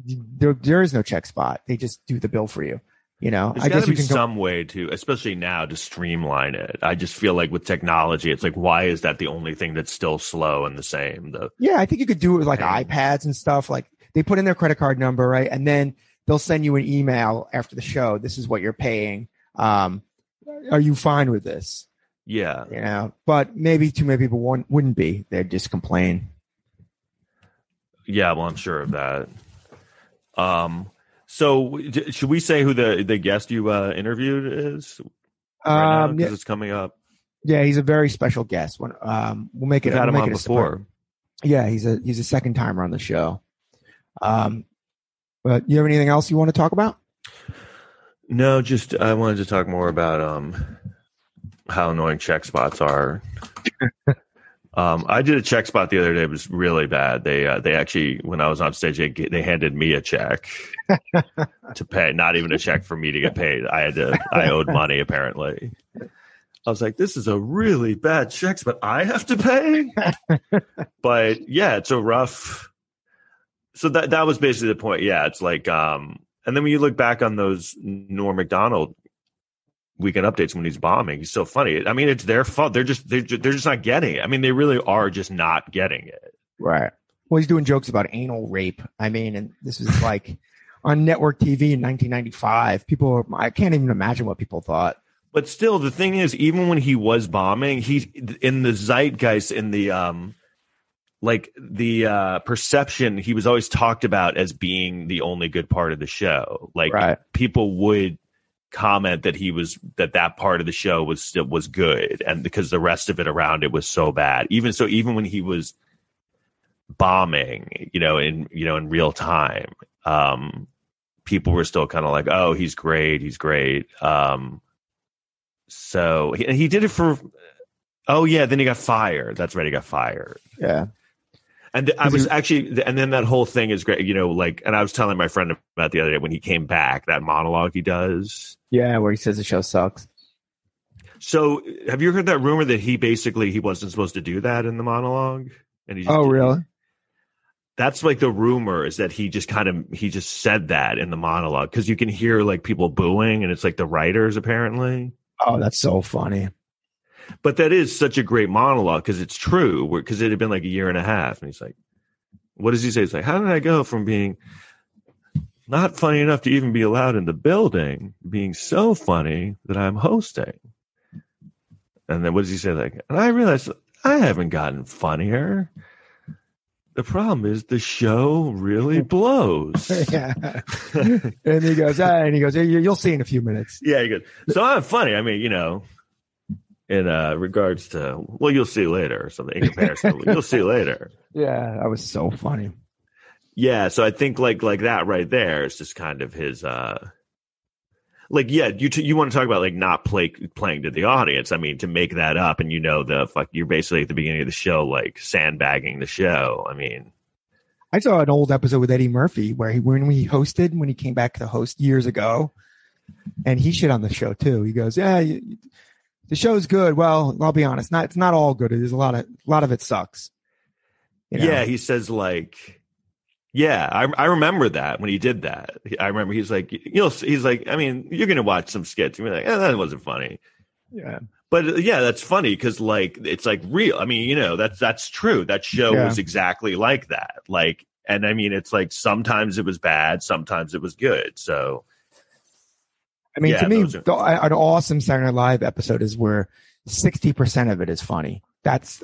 [SPEAKER 2] there there is no check spot. They just do the bill for you. You know,
[SPEAKER 1] There's
[SPEAKER 2] I
[SPEAKER 1] got
[SPEAKER 2] guess
[SPEAKER 1] to
[SPEAKER 2] you
[SPEAKER 1] be
[SPEAKER 2] can go,
[SPEAKER 1] some way to, especially now, to streamline it. I just feel like with technology, it's like, why is that the only thing that's still slow and the same? The
[SPEAKER 2] Yeah, I think you could do it with like iPads and stuff. Like they put in their credit card number, right? And then they'll send you an email after the show. This is what you're paying. Um, are you fine with this?
[SPEAKER 1] yeah,
[SPEAKER 2] You know, but maybe too many people won't, wouldn't be. They'd just complain.
[SPEAKER 1] yeah. Well, I'm sure of that. Um, so d- should we say who the the guest you uh, interviewed is? Right
[SPEAKER 2] Um,
[SPEAKER 1] because
[SPEAKER 2] yeah,
[SPEAKER 1] it's coming up.
[SPEAKER 2] yeah, he's a very special guest. When, um, we'll make it,
[SPEAKER 1] We've had
[SPEAKER 2] we'll
[SPEAKER 1] him on
[SPEAKER 2] it a surprise.
[SPEAKER 1] before.
[SPEAKER 2] Yeah, he's a, he's a second timer on the show. Um, but you have anything else you want to talk about?
[SPEAKER 1] No, just I wanted to talk more about um how annoying check spots are. um, I did a check spot the other day. It was really bad. They uh, they actually when I was on stage, they, they handed me a check to pay, not even a check for me to get paid. I had to I owed money apparently. I was like, this is a really bad check, but I have to pay. but yeah, it's a rough. So that that was basically the point. Yeah, it's like um, and then when you look back on those Norm Macdonald weekend updates when he's bombing, he's so funny. I mean, it's their fault. They're just they're just, they're just not getting it. I mean, they really are just not getting it.
[SPEAKER 2] Right. Well, he's doing jokes about anal rape. I mean, and this is like on network TV in 1995. People, are, I can't even imagine what people thought.
[SPEAKER 1] But still, the thing is, even when he was bombing, he's in the zeitgeist, in the um, like the uh, perception, he was always talked about as being the only good part of the show. Like
[SPEAKER 2] Right.
[SPEAKER 1] people would comment that he was that that part of the show was still was good, and because the rest of it around it was so bad. Even so, even when he was bombing, you know, in you know in real time, um, people were still kind of like, "Oh, he's great, he's great." Um, so he, he did it for. Oh yeah, then he got fired. That's right, he got fired.
[SPEAKER 2] Yeah.
[SPEAKER 1] And I was actually, and then that whole thing is great. You know, like, and I was telling my friend about the other day when he came back, that monologue he does.
[SPEAKER 2] Yeah. Where he says the show sucks.
[SPEAKER 1] So, have you heard that rumor that he basically he wasn't supposed to do that in the monologue? And he just
[SPEAKER 2] Oh, really?
[SPEAKER 1] That's like the rumor is that he just kind of he just said that in the monologue because you can hear like people booing and it's like the writers apparently.
[SPEAKER 2] Oh, that's so funny.
[SPEAKER 1] But that is such a great monologue because it's true. Because it had been like a year and a half, and he's like, "What does he say?" He's like, "How did I go from being not funny enough to even be allowed in the building, being so funny that I'm hosting?" And then what does he say? Like, and I realized I haven't gotten funnier. The problem is the show really blows.
[SPEAKER 2] yeah. and he goes, ah, and he goes, "Yeah, you- you'll see in a few minutes.
[SPEAKER 1] Yeah, you good. So I'm funny. I mean, you know, in uh, regards to well, you'll see later or something in comparison. you'll see later.
[SPEAKER 2] Yeah. That was so funny.
[SPEAKER 1] Yeah, so I think like like that right there is just kind of his uh like yeah, you t- you want to talk about like not play playing to the audience. I mean, to make that up and you know the fuck you're basically at the beginning of the show like sandbagging the show. I mean,
[SPEAKER 2] I saw an old episode with Eddie Murphy where he, when he hosted, when he came back to host years ago, and he shit on the show too. He goes, "Yeah, you- the show's good. Well, I'll be honest, not it's not all good. There's a lot of a lot of it sucks." You know?
[SPEAKER 1] yeah, he says like yeah, I I remember that when he did that. I remember he's like you'll he's like I mean, you're going to watch some skits and be like, eh, that wasn't funny.
[SPEAKER 2] yeah,
[SPEAKER 1] But uh, yeah, that's funny because like it's like real. I mean, you know, that's that's true. That show
[SPEAKER 2] Yeah.
[SPEAKER 1] was exactly like that. Like, and I mean, it's like sometimes it was bad, sometimes it was good. So
[SPEAKER 2] I mean,
[SPEAKER 1] Yeah,
[SPEAKER 2] to me,
[SPEAKER 1] are-
[SPEAKER 2] the, an awesome Saturday Night Live episode is where sixty percent of it is funny. That's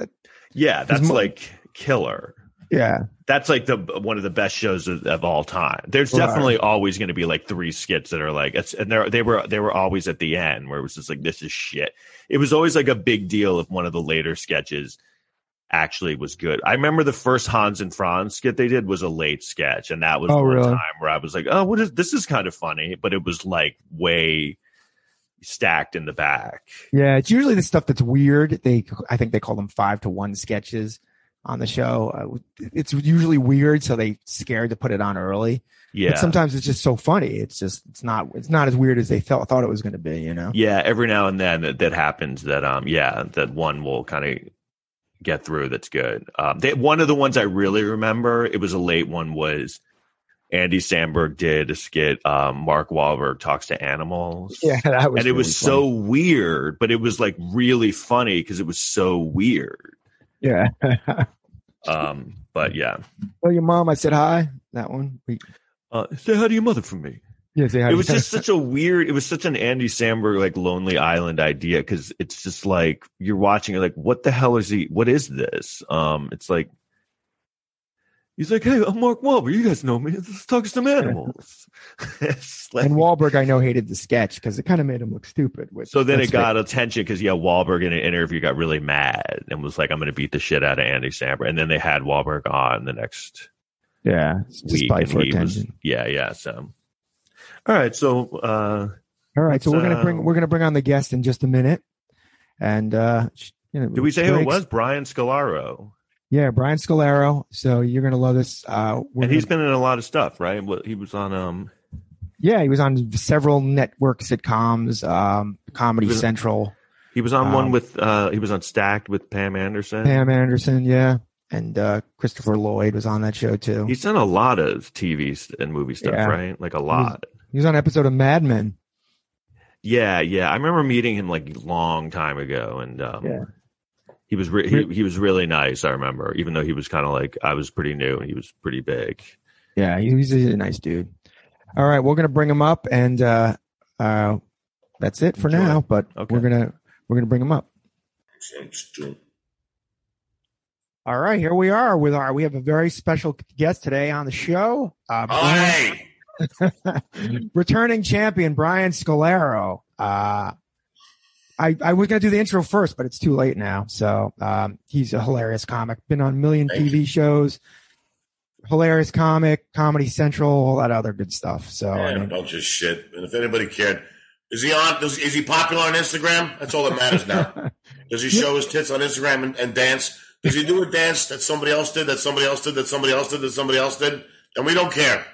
[SPEAKER 1] yeah, that's
[SPEAKER 2] mo-
[SPEAKER 1] like killer.
[SPEAKER 2] yeah,
[SPEAKER 1] That's like the one of the best shows of, of all time. There's
[SPEAKER 2] Right.
[SPEAKER 1] definitely always going to be like three skits that are like, it's, and they they were they were always at the end where it was just like this is shit. It was always like a big deal if one of the later sketches actually was good. I remember the first Hans and Franz skit they did was a late sketch, and that was
[SPEAKER 2] Oh,
[SPEAKER 1] one
[SPEAKER 2] really?
[SPEAKER 1] time where I was like, oh, what is this? Is kind of funny, but it was like way stacked in the back.
[SPEAKER 2] yeah. It's usually the stuff that's weird. They, I think they call them five to one sketches on the show. Uh, it's usually weird, so they scared to put it on early.
[SPEAKER 1] Yeah.
[SPEAKER 2] But sometimes it's just so funny. It's just it's not it's not as weird as they thought thought it was going to be. You know.
[SPEAKER 1] Yeah, every now and then that, that happens. That um, yeah, that one will kind of get through. That's good. Um, they, one of the ones I really remember, it was a late one, was Andy Samberg did a skit. Um, Mark Wahlberg talks to animals.
[SPEAKER 2] Yeah, that was
[SPEAKER 1] and it
[SPEAKER 2] really
[SPEAKER 1] was
[SPEAKER 2] funny.
[SPEAKER 1] so weird, but it was like really funny because it was so weird.
[SPEAKER 2] yeah.
[SPEAKER 1] Um, but yeah,
[SPEAKER 2] Tell your mom I said hi. That one. We,
[SPEAKER 1] uh, say hi to your mother for me.
[SPEAKER 2] Yeah.
[SPEAKER 1] It was just such a weird. It was such an Andy Samberg like Lonely Island idea because it's just like you're watching it like what the hell is he? What is this? Um, it's like he's like, hey, I'm Mark Wahlberg. You guys know me. Let's talk to some animals. Like-
[SPEAKER 2] and Wahlberg, I know, hated the sketch because it kind of made him look stupid. Which,
[SPEAKER 1] so then it got attention because yeah, Wahlberg in an interview got really mad and was like, "I'm going to beat the shit out of Andy Samberg." And then they had Wahlberg on the next
[SPEAKER 2] yeah, just
[SPEAKER 1] week,
[SPEAKER 2] probably
[SPEAKER 1] and
[SPEAKER 2] for
[SPEAKER 1] he was
[SPEAKER 2] attention.
[SPEAKER 1] yeah, yeah. So, all right, so uh,
[SPEAKER 2] All right, so we're gonna bring
[SPEAKER 1] uh,
[SPEAKER 2] we're gonna bring on the guest in just a minute, and uh, you know,
[SPEAKER 1] did we say who it was? Brian Scolaro,
[SPEAKER 2] Yeah, Brian Scolaro. So you're gonna love this. Uh,
[SPEAKER 1] and he's
[SPEAKER 2] gonna-
[SPEAKER 1] been in a lot of stuff, right? He was on um.
[SPEAKER 2] yeah, he was on several network sitcoms, um, Comedy
[SPEAKER 1] He was-
[SPEAKER 2] Central,
[SPEAKER 1] He was on
[SPEAKER 2] Um,
[SPEAKER 1] one with uh he was on Stacked with Pam Anderson.
[SPEAKER 2] Pam Anderson, yeah, and uh, Christopher Lloyd was on that show too.
[SPEAKER 1] He's done a lot of TV and movie stuff,
[SPEAKER 2] Yeah.
[SPEAKER 1] right? Like a lot.
[SPEAKER 2] He was on an episode of Mad Men.
[SPEAKER 1] Yeah, yeah. I remember meeting him like a long time ago, and um,
[SPEAKER 2] Yeah.
[SPEAKER 1] he was re- he, he was really nice. I remember, even though he was kind of like I was pretty new and he was pretty big.
[SPEAKER 2] Yeah, he- he's a nice dude. All right, we're gonna bring him up, and uh, uh, that's it for
[SPEAKER 1] Enjoy.
[SPEAKER 2] now. But
[SPEAKER 1] Okay.
[SPEAKER 2] we're gonna we're gonna bring him up. All right, here we are with our. We have a very special guest today on the show. Uh,
[SPEAKER 5] Oh, hey.
[SPEAKER 2] returning champion Brian Scolaro. Uh, I I was gonna do the intro first, but it's too late now. So um, he's a hilarious comic. Been on a million TV shows. Hilarious comic, Comedy Central, all that other good stuff. So I
[SPEAKER 5] Man, a
[SPEAKER 2] mean,
[SPEAKER 5] bunch of shit. And if anybody cared, is he on? Does, is he popular on Instagram? That's all that matters now. Does he show his tits on Instagram and, and dance? Does he do a dance that somebody else did, that somebody else did, that somebody else did, that somebody else did? And we don't care.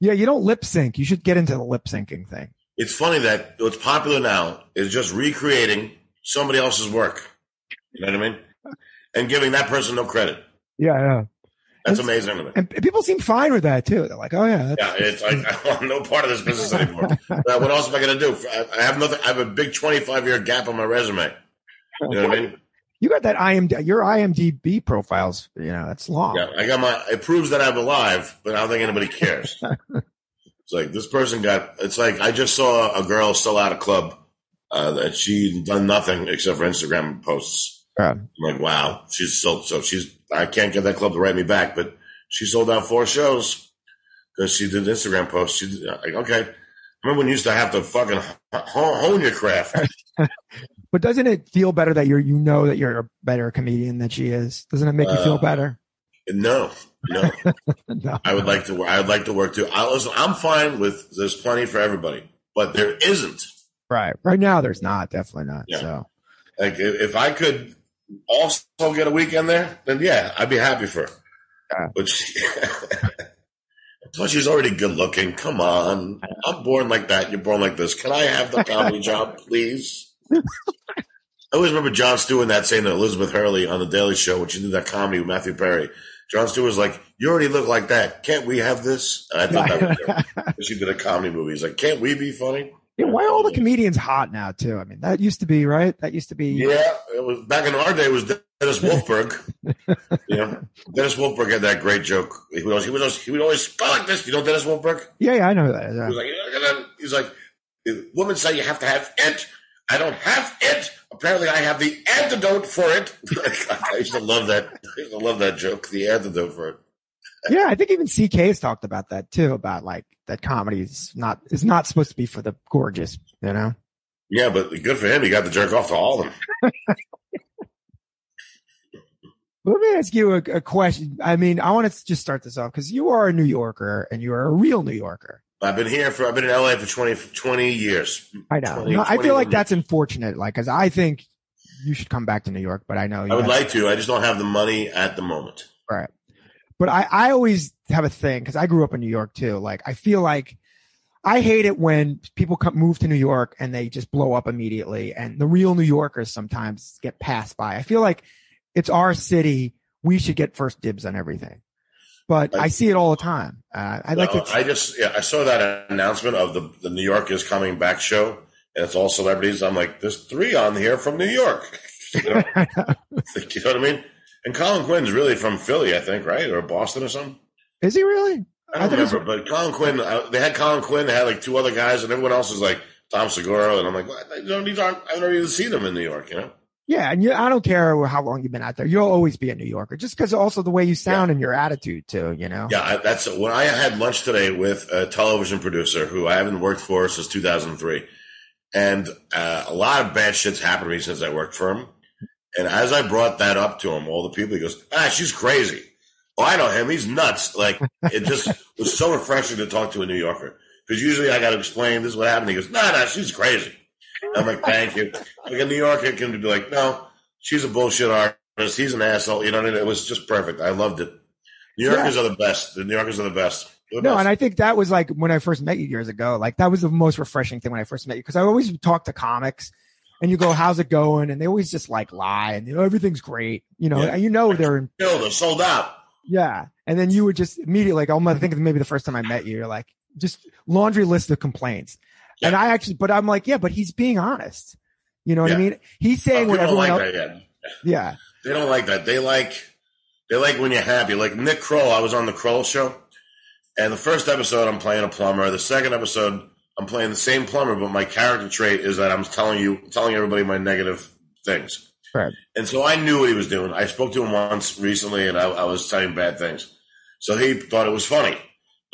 [SPEAKER 2] Yeah, you don't lip sync. You should get into the lip syncing thing.
[SPEAKER 5] It's funny that what's popular now is just recreating somebody else's work. You know what I mean? And giving that person no credit.
[SPEAKER 2] Yeah, yeah.
[SPEAKER 5] That's amazing.
[SPEAKER 2] And people seem fine with that too. They're like, oh yeah, that's,
[SPEAKER 5] Yeah, it's like I want no part of this business anymore. What else am I going to do? I, I have nothing. I have a big twenty-five year gap on my resume. You know what I mean?
[SPEAKER 2] You got that IMD, your IMDb profiles. You know, that's long.
[SPEAKER 5] Yeah, I got my. It proves that I'm alive, but I don't think anybody cares. it's like this person got. It's like I just saw a girl sell out a club uh, that she done nothing except for Instagram posts.
[SPEAKER 2] Yeah.
[SPEAKER 5] I'm like, wow, she's sold. So she's. I can't get that club to write me back, but she sold out four shows because she did Instagram posts. She did, like, okay. Remember when you used to have to fucking hone your craft?
[SPEAKER 2] But doesn't it feel better that you're you know that you're a better comedian than she is? Doesn't it make you feel
[SPEAKER 5] Uh,
[SPEAKER 2] better?
[SPEAKER 5] No, no.
[SPEAKER 2] No.
[SPEAKER 5] I would like to. work. I would like to work too. I listen. I'm fine with. There's plenty for everybody, but there isn't.
[SPEAKER 2] Right. Right now there's not, definitely not.
[SPEAKER 5] Yeah.
[SPEAKER 2] So
[SPEAKER 5] Like if, if I could also get a weekend there, then yeah, I'd be happy for her.
[SPEAKER 2] Yeah.
[SPEAKER 5] But she, plus, she's already good looking. Come on, I'm born like that. You're born like this. Can I have the comedy job, please? I always remember Jon Stewart that saying to Elizabeth Hurley on the Daily Show when she did that comedy with Matthew Perry. Jon Stewart was like, "You already look like that. Can't we have this?" And I thought that was her. she did a comedy movie. He's like, "Can't we be funny?"
[SPEAKER 2] Yeah, why are all the comedians hot now too? I mean, that used to be right. That used to be
[SPEAKER 5] Yeah, it was back in our day. It was Dennis Wolfberg. yeah, Dennis Wolfberg had that great joke. He would always, he would always, he would always go like this. You know, Dennis Wolfberg.
[SPEAKER 2] yeah, yeah, I know that. Yeah.
[SPEAKER 5] He was like, he's like, women say you have to have it. I don't have it. Apparently, I have the antidote for it. I used to love that. I used to love that joke. The antidote for it.
[SPEAKER 2] yeah, I think even CK has talked about that too. About like that comedy is not is not supposed to be for the gorgeous. You know.
[SPEAKER 5] Yeah, but good for him. He got the jerk off to all of them.
[SPEAKER 2] Let me ask you a, a question. I mean, I want to just start this off because you are a New Yorker and you are a real New Yorker.
[SPEAKER 5] I've been here for. I've been in LA for 20, for 20 years.
[SPEAKER 2] I know.
[SPEAKER 5] 20,
[SPEAKER 2] No, I feel like
[SPEAKER 5] 21
[SPEAKER 2] that's unfortunate. Like, because I think you should come back to New York, but I know you
[SPEAKER 5] I would like to. I just don't have the money at the moment.
[SPEAKER 2] Right. But I, I always have a thing because I grew up in New York too. Like, I feel like I hate it when people come, move to New York and they just blow up immediately. And the real New Yorkers sometimes get passed by. I feel like it's our city. We should get first dibs on everything. But
[SPEAKER 5] I-
[SPEAKER 2] I see it all the time. Uh, I'd like to.
[SPEAKER 5] I just yeah, I saw that announcement of the the New York is coming back show, and it's all celebrities. I'm like, there's three on here from New York. you, know? you know what I mean? And Colin Quinn's really from Philly, I think, right, or Boston or something.
[SPEAKER 2] Is he really?
[SPEAKER 5] I
[SPEAKER 2] I
[SPEAKER 5] don't
[SPEAKER 2] was-
[SPEAKER 5] remember, but Colin Quinn. Uh, they had Colin Quinn. They had like two other guys, and everyone else was like Tom Segura, and I'm like, what? You know, these aren't. I've never even seen them in New York. You know?
[SPEAKER 2] Yeah, and you, I don't care how long you've been out there. You'll always be a New Yorker, just because also the way you sound and your attitude too. You know.
[SPEAKER 5] Yeah, I, that's when I had lunch today with a television producer who I haven't worked for since 2003, and uh, a lot of bad shit's happened to me since I worked for him. And as I brought that up to him, all the people, he goes, "Ah, she's crazy." Oh, I know him. He's nuts. Like it just was so refreshing to talk to a New Yorker because usually I got to explain this is what happened. He goes, "No, nah, no, nah, she's crazy." I'm like, "Thank you." Like a New Yorker can be like, "No, she's a bullshit artist. He's an asshole." You know, what I mean? it was just perfect. I loved it. New Yorkers are the best. The New Yorkers are the best. They're
[SPEAKER 2] No,
[SPEAKER 5] best.
[SPEAKER 2] and I think that was like when I first met you years ago. Like that was the most refreshing thing when I first met you because I always talk to comics, and you go, "How's it going?" And they always just like lie and you know everything's great. You know,
[SPEAKER 5] Yeah.
[SPEAKER 2] and you know they're in
[SPEAKER 5] her, sold out.
[SPEAKER 2] Yeah. And then you would just immediately like, I'm I think maybe the first time I met you, you're like, just laundry list of complaints. And I actually, but I'm like, yeah, but he's being honest. You know what I mean? He's saying what everyone
[SPEAKER 5] like
[SPEAKER 2] else.
[SPEAKER 5] that.
[SPEAKER 2] Yeah.
[SPEAKER 5] They don't like that. They like they like when you're happy. Like Nick Kroll, I was on the Kroll show, and the first episode I'm playing a plumber. The second episode I'm playing the same plumber, but my character trait is that I'm telling you, telling everybody my negative things.
[SPEAKER 2] Right.
[SPEAKER 5] And so I knew what he was doing. I spoke to him once recently, and I, I was telling bad things. So he thought it was funny,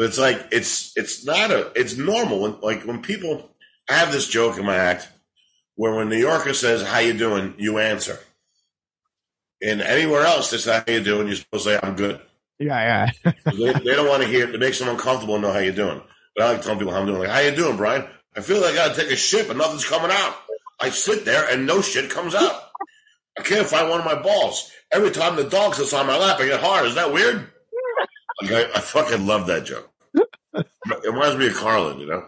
[SPEAKER 5] but it's like it's it's not a it's normal when like when people. I have this joke in my act where when New Yorker says "How you doing," you answer. And anywhere else, it's "How you doing," you're supposed to say "I'm good."
[SPEAKER 2] Yeah. Yeah.
[SPEAKER 5] they, they don't want to hear it. It makes them uncomfortable to know how you're doing. But I like telling people how I'm doing. Like, how you doing, Brian? I feel like I got to take a shit, but nothing's coming out. I sit there and no shit comes out. I can't find one of my balls. Every time the dog sits on my lap, I get hard. Is that weird? Like, I, I fucking love that joke. It reminds me of Carlin, you know?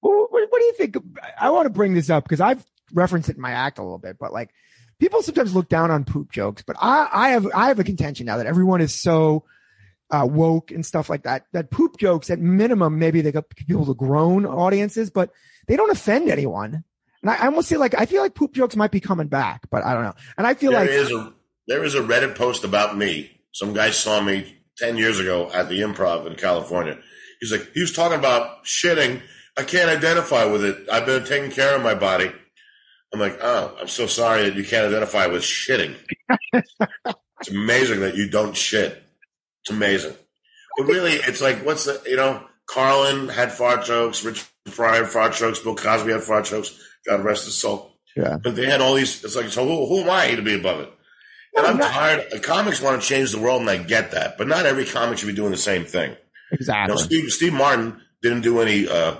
[SPEAKER 2] What, what do you think? I want to bring this up because I've referenced it in my act a little bit, but like people sometimes look down on poop jokes, but I, I have, I have a contention now that everyone is so uh, woke and stuff like that, that poop jokes at minimum, maybe they got people to grown audiences, but they don't offend anyone. And I, I almost feel like, I feel like poop jokes might be coming back, but I don't know. And I feel
[SPEAKER 5] There
[SPEAKER 2] like,
[SPEAKER 5] is a there is a Reddit post about me. Some guy saw me ten years ago at the Improv in California. He's like, he was talking about shitting. I can't identify with it. I've been taking care of my body. I'm like, oh, I'm so sorry that you can't identify with shitting. it's amazing that you don't shit. It's amazing. But really, it's like, what's the, you know, Carlin had fart jokes, Richard Pryor had fart jokes, Bill Cosby had fart jokes. God rest his soul.
[SPEAKER 2] yeah,
[SPEAKER 5] But they had all these. It's like, so who, who am I to be above it? And I'm tired. Comics want to change the world, and I get that. But not every comic should be doing the same thing. You
[SPEAKER 2] exactly.
[SPEAKER 5] know, Steve, Steve Martin didn't do any uh,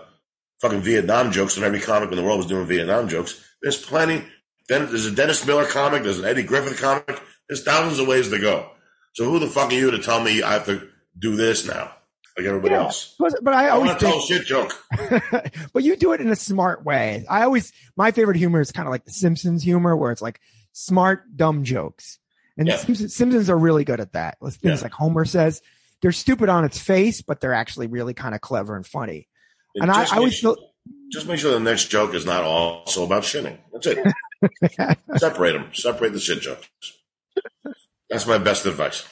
[SPEAKER 5] fucking Vietnam jokes, and every comic in the world was doing Vietnam jokes. There's plenty. Then there's a Dennis Miller comic. There's an Eddie Griffin comic. There's thousands of ways to go. So who the fuck are you to tell me I have to do this now, like everybody
[SPEAKER 2] Yeah.
[SPEAKER 5] else?
[SPEAKER 2] But, but I always
[SPEAKER 5] tell
[SPEAKER 2] think,
[SPEAKER 5] a shit joke.
[SPEAKER 2] but you do it in a smart way. I always, my favorite humor is kind of like the Simpsons humor, where it's like smart, dumb jokes. And
[SPEAKER 5] Yeah.
[SPEAKER 2] Simpsons, are really good at that. With things
[SPEAKER 5] Yeah.
[SPEAKER 2] like Homer says, they're stupid on its face, but they're actually really kind of clever and funny. And I, I always feel,
[SPEAKER 5] just make sure the next joke is not also about shitting. That's it. Separate them. Separate the shit jokes. That's my best advice.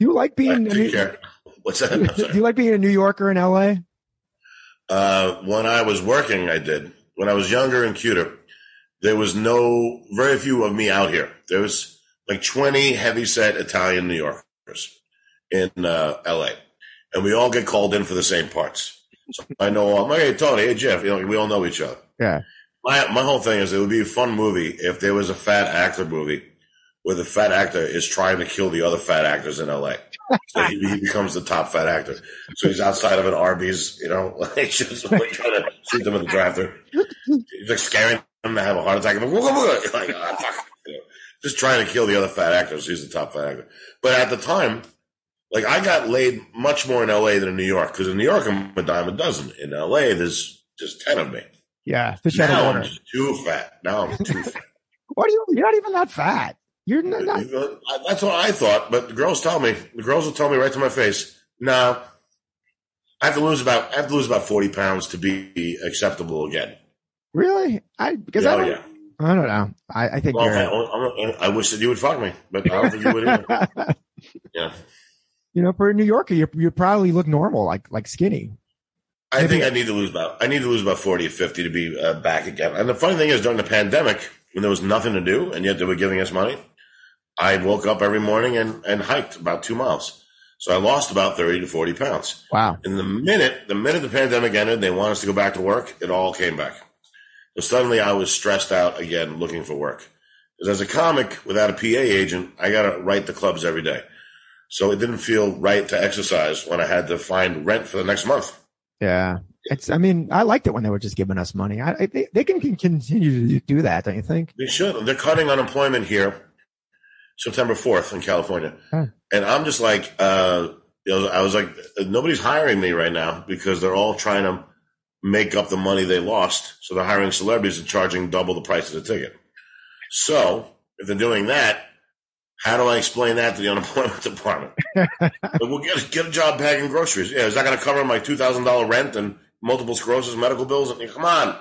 [SPEAKER 2] do you like
[SPEAKER 5] All right,
[SPEAKER 2] being,
[SPEAKER 5] take care. What's that?
[SPEAKER 2] Do you like being a New Yorker in LA?
[SPEAKER 5] Uh, when I was working, I did. When I was younger and cuter, there was no, very few of me out here. There was like 20 heavyset Italian New Yorkers in uh, LA. And we all get called in for the same parts. So I know, I'm like, hey, Tony, hey, Jeff, you know, we all know each other.
[SPEAKER 2] Yeah.
[SPEAKER 5] My, my whole thing is it would be a fun movie if there was a fat actor movie where the fat actor is trying to kill the other fat actors in LA. So he, he becomes the top fat actor. So he's outside of an Arby's, you know, like just like trying to shoot them at the drive-thru. He's like scaring them to have a heart attack. Like, like know, just trying to kill the other fat actors. He's the top fat actor. But at the time, like I got laid much more in LA than in New York because in New York I'm a dime a dozen. In LA, there's just ten of me.
[SPEAKER 2] Yeah. Fish out
[SPEAKER 5] Now
[SPEAKER 2] of
[SPEAKER 5] I'm just too fat. Now I'm too fat.
[SPEAKER 2] What are you, you're not even that fat. You're not.
[SPEAKER 5] That's what I thought, but the girls tell me. The girls will tell me right to my face. No, I have to lose about. I have to lose about forty pounds to be acceptable again.
[SPEAKER 2] really? I because
[SPEAKER 5] Yeah,
[SPEAKER 2] I
[SPEAKER 5] oh,
[SPEAKER 2] don't.
[SPEAKER 5] yeah.
[SPEAKER 2] I don't know. I, I think
[SPEAKER 5] Well. I, I- I wish that you would fuck me, but I don't think you would either. Yeah.
[SPEAKER 2] you know, for a New Yorker, you you probably look normal, like like skinny.
[SPEAKER 5] I
[SPEAKER 2] Maybe-
[SPEAKER 5] think I need to lose about I need to lose about forty or fifty to be uh, back again. And the funny thing is, during the pandemic, when there was nothing to do, and yet they were giving us money, I woke up every morning and, and hiked about two miles. So I lost about thirty to forty pounds.
[SPEAKER 2] Wow.
[SPEAKER 5] And the minute the minute the pandemic ended, they want us to go back to work. It all came back. So suddenly I was stressed out again, looking for work. Because as a comic without a PA agent, I got to write the clubs every day. So it didn't feel right to exercise when I had to find rent for the next month.
[SPEAKER 2] Yeah. It's. I mean, I liked it when they were just giving us money. I, I they, they can, can continue to do that, don't you think?
[SPEAKER 5] They should. They're cutting unemployment here September 4th in California.
[SPEAKER 2] Huh.
[SPEAKER 5] And I'm just like, uh, you know, I was like, nobody's hiring me right now because they're all trying to make up the money they lost. So they're hiring celebrities and charging double the price of the ticket. So if they're doing that, how do I explain that to the unemployment department? We'll get, get a job bagging groceries. Yeah, is that going to cover my $2,000 rent and multiple sclerosis medical bills? And, come on.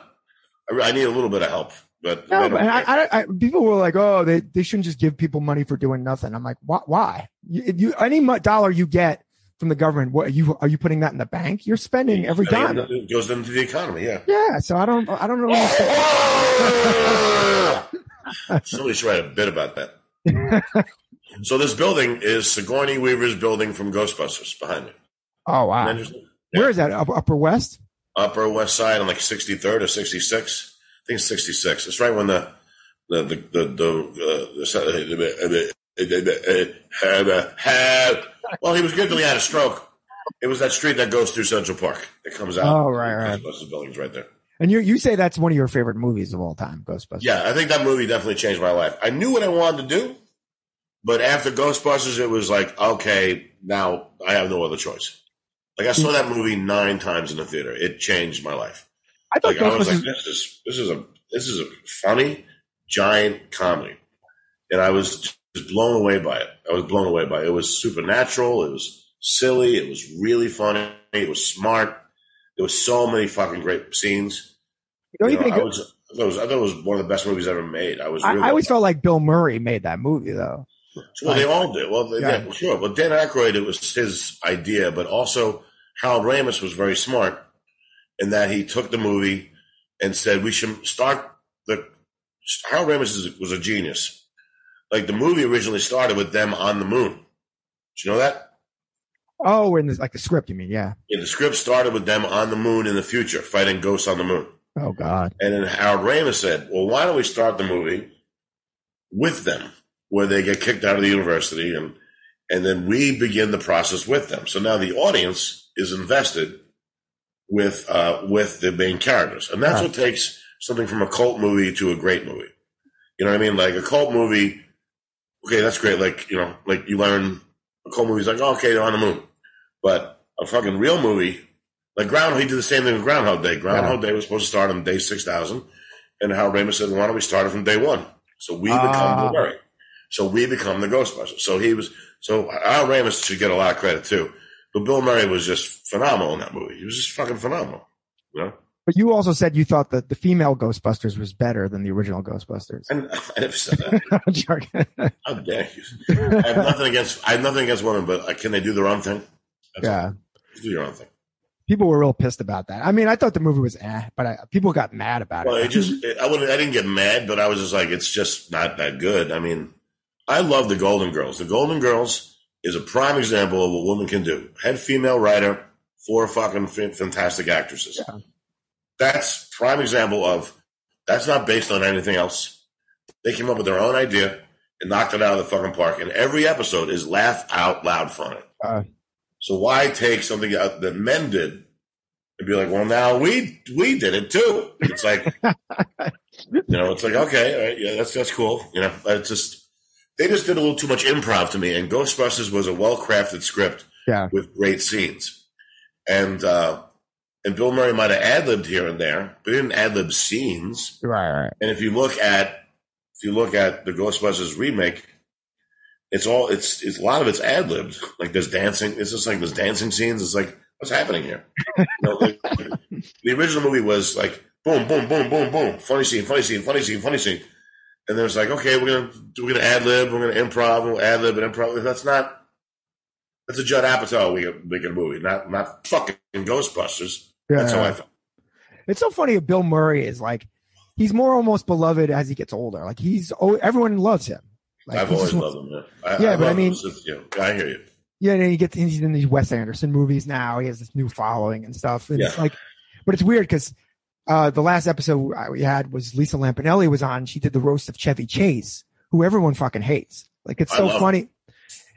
[SPEAKER 5] I, I need a little bit of help. But
[SPEAKER 2] No, but I. I, I, people were like, "Oh, they, they shouldn't just give people money for doing nothing." I'm like, "Why? why? You, you, any dollar you get from the government, what are you are you putting that in the bank? You're spending every dime."
[SPEAKER 5] It goes into the economy, yeah.
[SPEAKER 2] Yeah, so I don't, I don't really understand.
[SPEAKER 5] Somebody should write a bit about that. so this building is Sigourney Weaver's building from Ghostbusters behind me.
[SPEAKER 2] Oh wow,
[SPEAKER 5] Interesting.
[SPEAKER 2] where is that? Up, Upper West?
[SPEAKER 5] Upper West Side on like 63rd or 66. I think it's 66. It's right when the the the the, the, uh, the well, he was good till he had a stroke. It was that street that goes through Central Park. It comes out.
[SPEAKER 2] Oh, right, right.
[SPEAKER 5] Ghostbusters building's right there.
[SPEAKER 2] And you you say that's one of your favorite movies of all time, Ghostbusters.
[SPEAKER 5] Yeah, I think that movie definitely changed my life. I knew what I wanted to do, but after Ghostbusters, it was like, okay, now I have no other choice. Like I saw that movie nine times in the theater. It changed my life.
[SPEAKER 2] I thought
[SPEAKER 5] Like I was
[SPEAKER 2] Ghostbusters.
[SPEAKER 5] like, this is this is a this is a funny giant comedy, and I was just blown away by it. I was blown away by it. It was supernatural. It was silly. It was really funny. It was smart. There was so many fucking great scenes.
[SPEAKER 2] don't you
[SPEAKER 5] know,
[SPEAKER 2] think?
[SPEAKER 5] I was, I thought it was I thought it was one of the best movies ever made. I was.
[SPEAKER 2] I,
[SPEAKER 5] Really
[SPEAKER 2] I always felt like Bill Murray made that movie though.
[SPEAKER 5] well, they all did. Well, they,
[SPEAKER 2] Yeah.
[SPEAKER 5] yeah, sure. But Dan Aykroyd, it was his idea, but also Harold Ramis was very smart in that he took the movie and said we should start the. Harold Ramis was a genius. Like the movie originally started with them on the moon. Did you know that?
[SPEAKER 2] Oh, in the, like the script, you mean? Yeah.
[SPEAKER 5] Yeah, the script started with them on the moon in the future, fighting ghosts on the moon.
[SPEAKER 2] Oh God.
[SPEAKER 5] And then Harold Ramis said, well, why don't we start the movie with them, where they get kicked out of the university and and then we begin the process with them. So now the audience is invested with uh, with the main characters. And that's
[SPEAKER 2] Right.
[SPEAKER 5] what takes something from a cult movie to a great movie. You know what I mean? Like a cult movie, okay, that's great. Like, you know, like you learn a cult movie's like, oh, okay, they're on the moon. But a fucking real movie, like Groundhog, he did the same thing with Groundhog Day. Groundhog Day was supposed to start on day 6,000. And Hal Ramis said, why don't we start it from day one? So we become
[SPEAKER 2] Ah.
[SPEAKER 5] the Murray. So we become the Ghostbusters. So he was, so Al Ramis should get a lot of credit too. But Bill Murray was just phenomenal in that movie. He was just fucking phenomenal. You know?
[SPEAKER 2] But you also said you thought that the female Ghostbusters was better than the original Ghostbusters.
[SPEAKER 5] I never said that. How dare you? I have nothing against I have nothing against women, but uh, can they do their own thing? That's
[SPEAKER 2] yeah.
[SPEAKER 5] Do your own thing.
[SPEAKER 2] People were real pissed about that. I mean, I thought the movie was eh, but I, people got mad about
[SPEAKER 5] Well,
[SPEAKER 2] it.
[SPEAKER 5] it just it, I wouldn't I didn't get mad, but I was just like, it's just not that good. I mean, I love the Golden Girls. The Golden Girls is a prime example of what women can do. Head female writer, four fucking f- fantastic actresses.
[SPEAKER 2] Yeah.
[SPEAKER 5] That's prime example of that's not based on anything else. They came up with their own idea and knocked it out of the fucking park. And every episode is laugh out loud funny.
[SPEAKER 2] Uh,
[SPEAKER 5] So why take something out that men did and be like, well, now we we did it too? It's like, you know, it's like okay, all right, yeah, that's that's cool. You know, but it's just they just did a little too much improv to me. And Ghostbusters was a well crafted script
[SPEAKER 2] yeah.
[SPEAKER 5] with great scenes, and uh, and Bill Murray might have ad libbed here and there, but he didn't ad lib scenes.
[SPEAKER 2] Right, right.
[SPEAKER 5] And if you look at if you look at the Ghostbusters remake, it's all it's it's a lot of it's ad libbed. Like there's dancing. It's just like there's dancing scenes. It's like what's happening here? You know, like, the original movie was like boom, boom, boom, boom, boom, funny scene, funny scene, funny scene, funny scene, and there's like okay, we're gonna we're gonna ad lib, we're gonna improv, we'll ad lib and improv. That's not. That's a Judd Apatow we making a movie, not not fucking Ghostbusters.
[SPEAKER 2] Yeah.
[SPEAKER 5] That's how I felt.
[SPEAKER 2] It's so funny. Bill Murray is like, he's more almost beloved as he gets older. Like he's, oh, everyone loves him. Like,
[SPEAKER 5] I've always loved him. Yeah, I,
[SPEAKER 2] Yeah,
[SPEAKER 5] I
[SPEAKER 2] but I mean-
[SPEAKER 5] since, you know, I hear you.
[SPEAKER 2] Yeah, and then he gets he's in these Wes Anderson movies now. He has this new following and stuff. And it's
[SPEAKER 5] Yeah.
[SPEAKER 2] like, but it's weird because uh, the last episode we had was Lisa Lampanelli was on. She did the roast of Chevy Chase, who everyone fucking hates. Like it's so funny.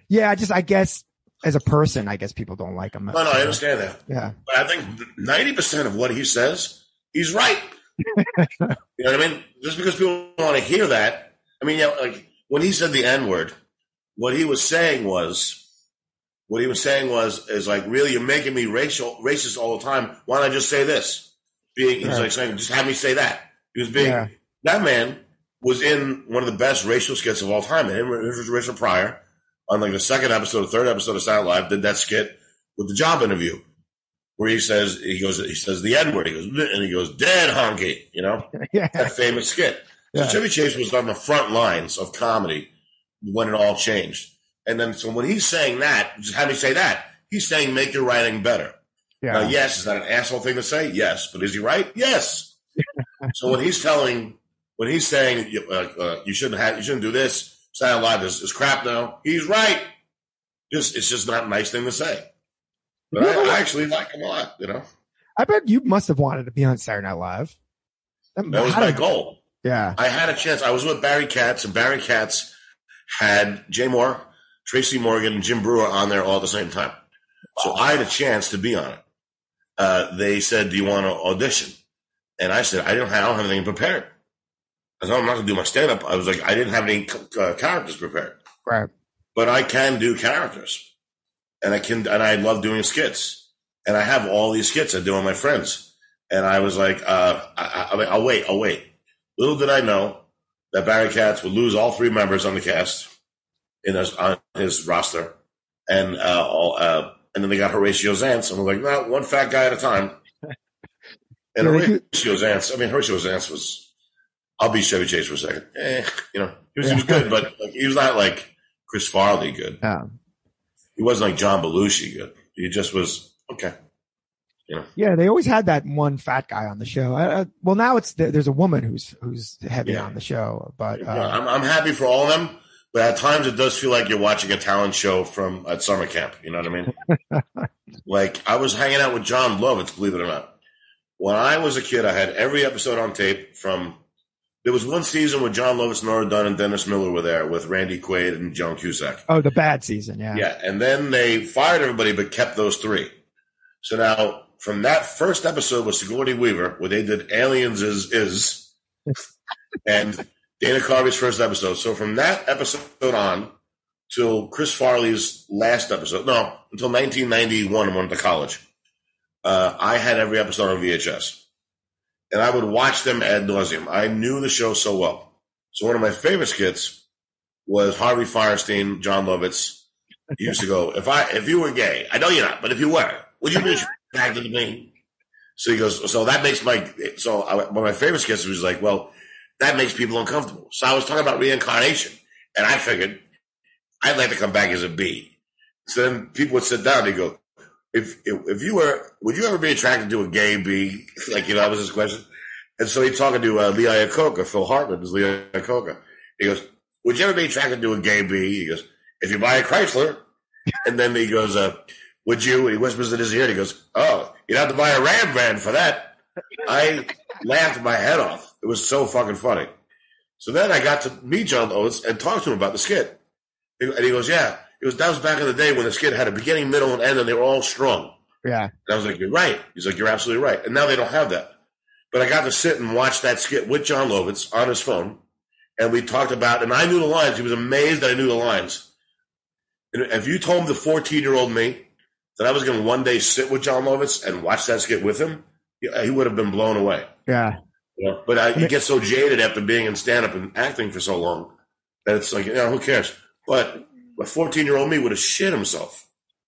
[SPEAKER 2] Yeah, I just I guess as a person, I guess people don't like him.
[SPEAKER 5] No, no, I understand that.
[SPEAKER 2] Yeah,
[SPEAKER 5] But I think ninety percent of what he says, he's right. you know what I mean? Just because people want to hear that, I mean, yeah, like when he said the N word, what he was saying was, what he was saying was, is like, really, you're making me racial, racist all the time. Why don't I just say this? Being, he's
[SPEAKER 2] Right.
[SPEAKER 5] like saying, just have me say that. He was being
[SPEAKER 2] Yeah.
[SPEAKER 5] that man was in one of the best racial skits of all time. And him, and Richard Pryor on like the second episode, or third episode of Silent Live did that skit with the job interview where he says he goes he says the N word. He goes and he goes dead honky. You know
[SPEAKER 2] yeah,
[SPEAKER 5] that famous skit. So
[SPEAKER 2] Yeah.
[SPEAKER 5] Chevy Chase was on the front lines of comedy when it all changed. And then so when he's saying that, just have me say that. He's saying make your writing better.
[SPEAKER 2] yeah.
[SPEAKER 5] Now, yes, is that an asshole thing to say? Yes, but is he right? Yes. so when he's telling, when he's saying uh, uh, you shouldn't have, you shouldn't do this, Silent Live is, is crap now. He's right. Just it's just not a nice thing to say. But I, I actually like him a lot. You know,
[SPEAKER 2] I bet you must have wanted to be on Saturday Night Live.
[SPEAKER 5] that was my goal.
[SPEAKER 2] Yeah,
[SPEAKER 5] I had a chance. I was with Barry Katz, and Barry Katz had Jay Mohr, Tracy Morgan, and Jim Breuer on there all at the same time. So I had a chance to be on it. Uh, they said, "Do you want to audition?" And I said, "I don't have, I don't have anything prepared." I said, "I'm not going to do my stand up." I was like, "I didn't have any uh, characters prepared,
[SPEAKER 2] right.
[SPEAKER 5] but I can do characters, and I can, and I love doing skits, and I have all these skits I do on my friends." And I was like, uh, I, I, I- "I'll wait, I'll wait." Little did I know that Barry Katz would lose all three members on the cast in his, on his roster, and uh, all, uh, and then they got Horatio Sanz, and we're like, no, one fat guy at a time. And
[SPEAKER 2] Yeah, they do-
[SPEAKER 5] Horatio Sanz, I mean, Horatio Sanz was, I'll be Chevy Chase for a second. Eh, you know, he was, he was good, but like, he was not like Chris Farley good.
[SPEAKER 2] Yeah.
[SPEAKER 5] He wasn't like John Belushi good. He just was okay.
[SPEAKER 2] Yeah, they always had that one fat guy on the show. Uh, well, now it's there's a woman who's who's heavy
[SPEAKER 5] Yeah.
[SPEAKER 2] on the show, but
[SPEAKER 5] Yeah,
[SPEAKER 2] uh,
[SPEAKER 5] I'm, I'm happy for all of them, but at times it does feel like you're watching a talent show from at summer camp. You know what I mean? like I was hanging out with Jon Lovitz, believe it or not. When I was a kid, I had every episode on tape from. There was one season where Jon Lovitz, Nora Dunn, and Dennis Miller were there with Randy Quaid and John Cusack.
[SPEAKER 2] oh, the bad season, yeah,
[SPEAKER 5] Yeah, and then they fired everybody but kept those three. So now, from that first episode with Sigourney Weaver, where they did Aliens is is, and Dana Carvey's first episode. So from that episode on till Chris Farley's last episode, no, until 1991, when I went to college, uh, I had every episode on VHS, and I would watch them ad nauseum. I knew the show so well. So one of my favorite skits was Harvey Fierstein, Jon Lovitz. He used to go, if I if you were gay, I know you're not, but if you were, would you be attracted to me? So he goes, so that makes my so I, one of my favorite skits was like, well, that makes people uncomfortable. So I was talking about reincarnation, and I figured I'd like to come back as a bee. So then people would sit down. They go, if if, if you were, would you ever be attracted to a gay bee? Like you know, that was his question. And so he's talking to uh, Lee Iacocca, Phil Hartman is Lee Iacocca. He goes, would you ever be attracted to a gay bee? He goes, if you buy a Chrysler. And then he goes, uh, would you? He whispers in his ear. And he goes, oh, you'd have to buy a Ram van for that. I laughed my head off. It was so fucking funny. So then I got to meet John Oates and talk to him about the skit. And he goes, yeah. He goes, that was back in the day when the skit had a beginning, middle, and end, and they were all strung.
[SPEAKER 2] yeah,
[SPEAKER 5] And I was like, you're right. He's like, you're absolutely right. And now they don't have that. But I got to sit and watch that skit with Jon Lovitz on his phone. And we talked about, and I knew the lines. He was amazed that I knew the lines. And if you told him the 14 year old me that I was going to one day sit with Jon Lovitz and watch that skit with him, he would have been blown away.
[SPEAKER 2] yeah.
[SPEAKER 5] You know? But I, you get so jaded after being in stand up and acting for so long that it's like, you know, who cares? But a 14 year old me would have shit himself.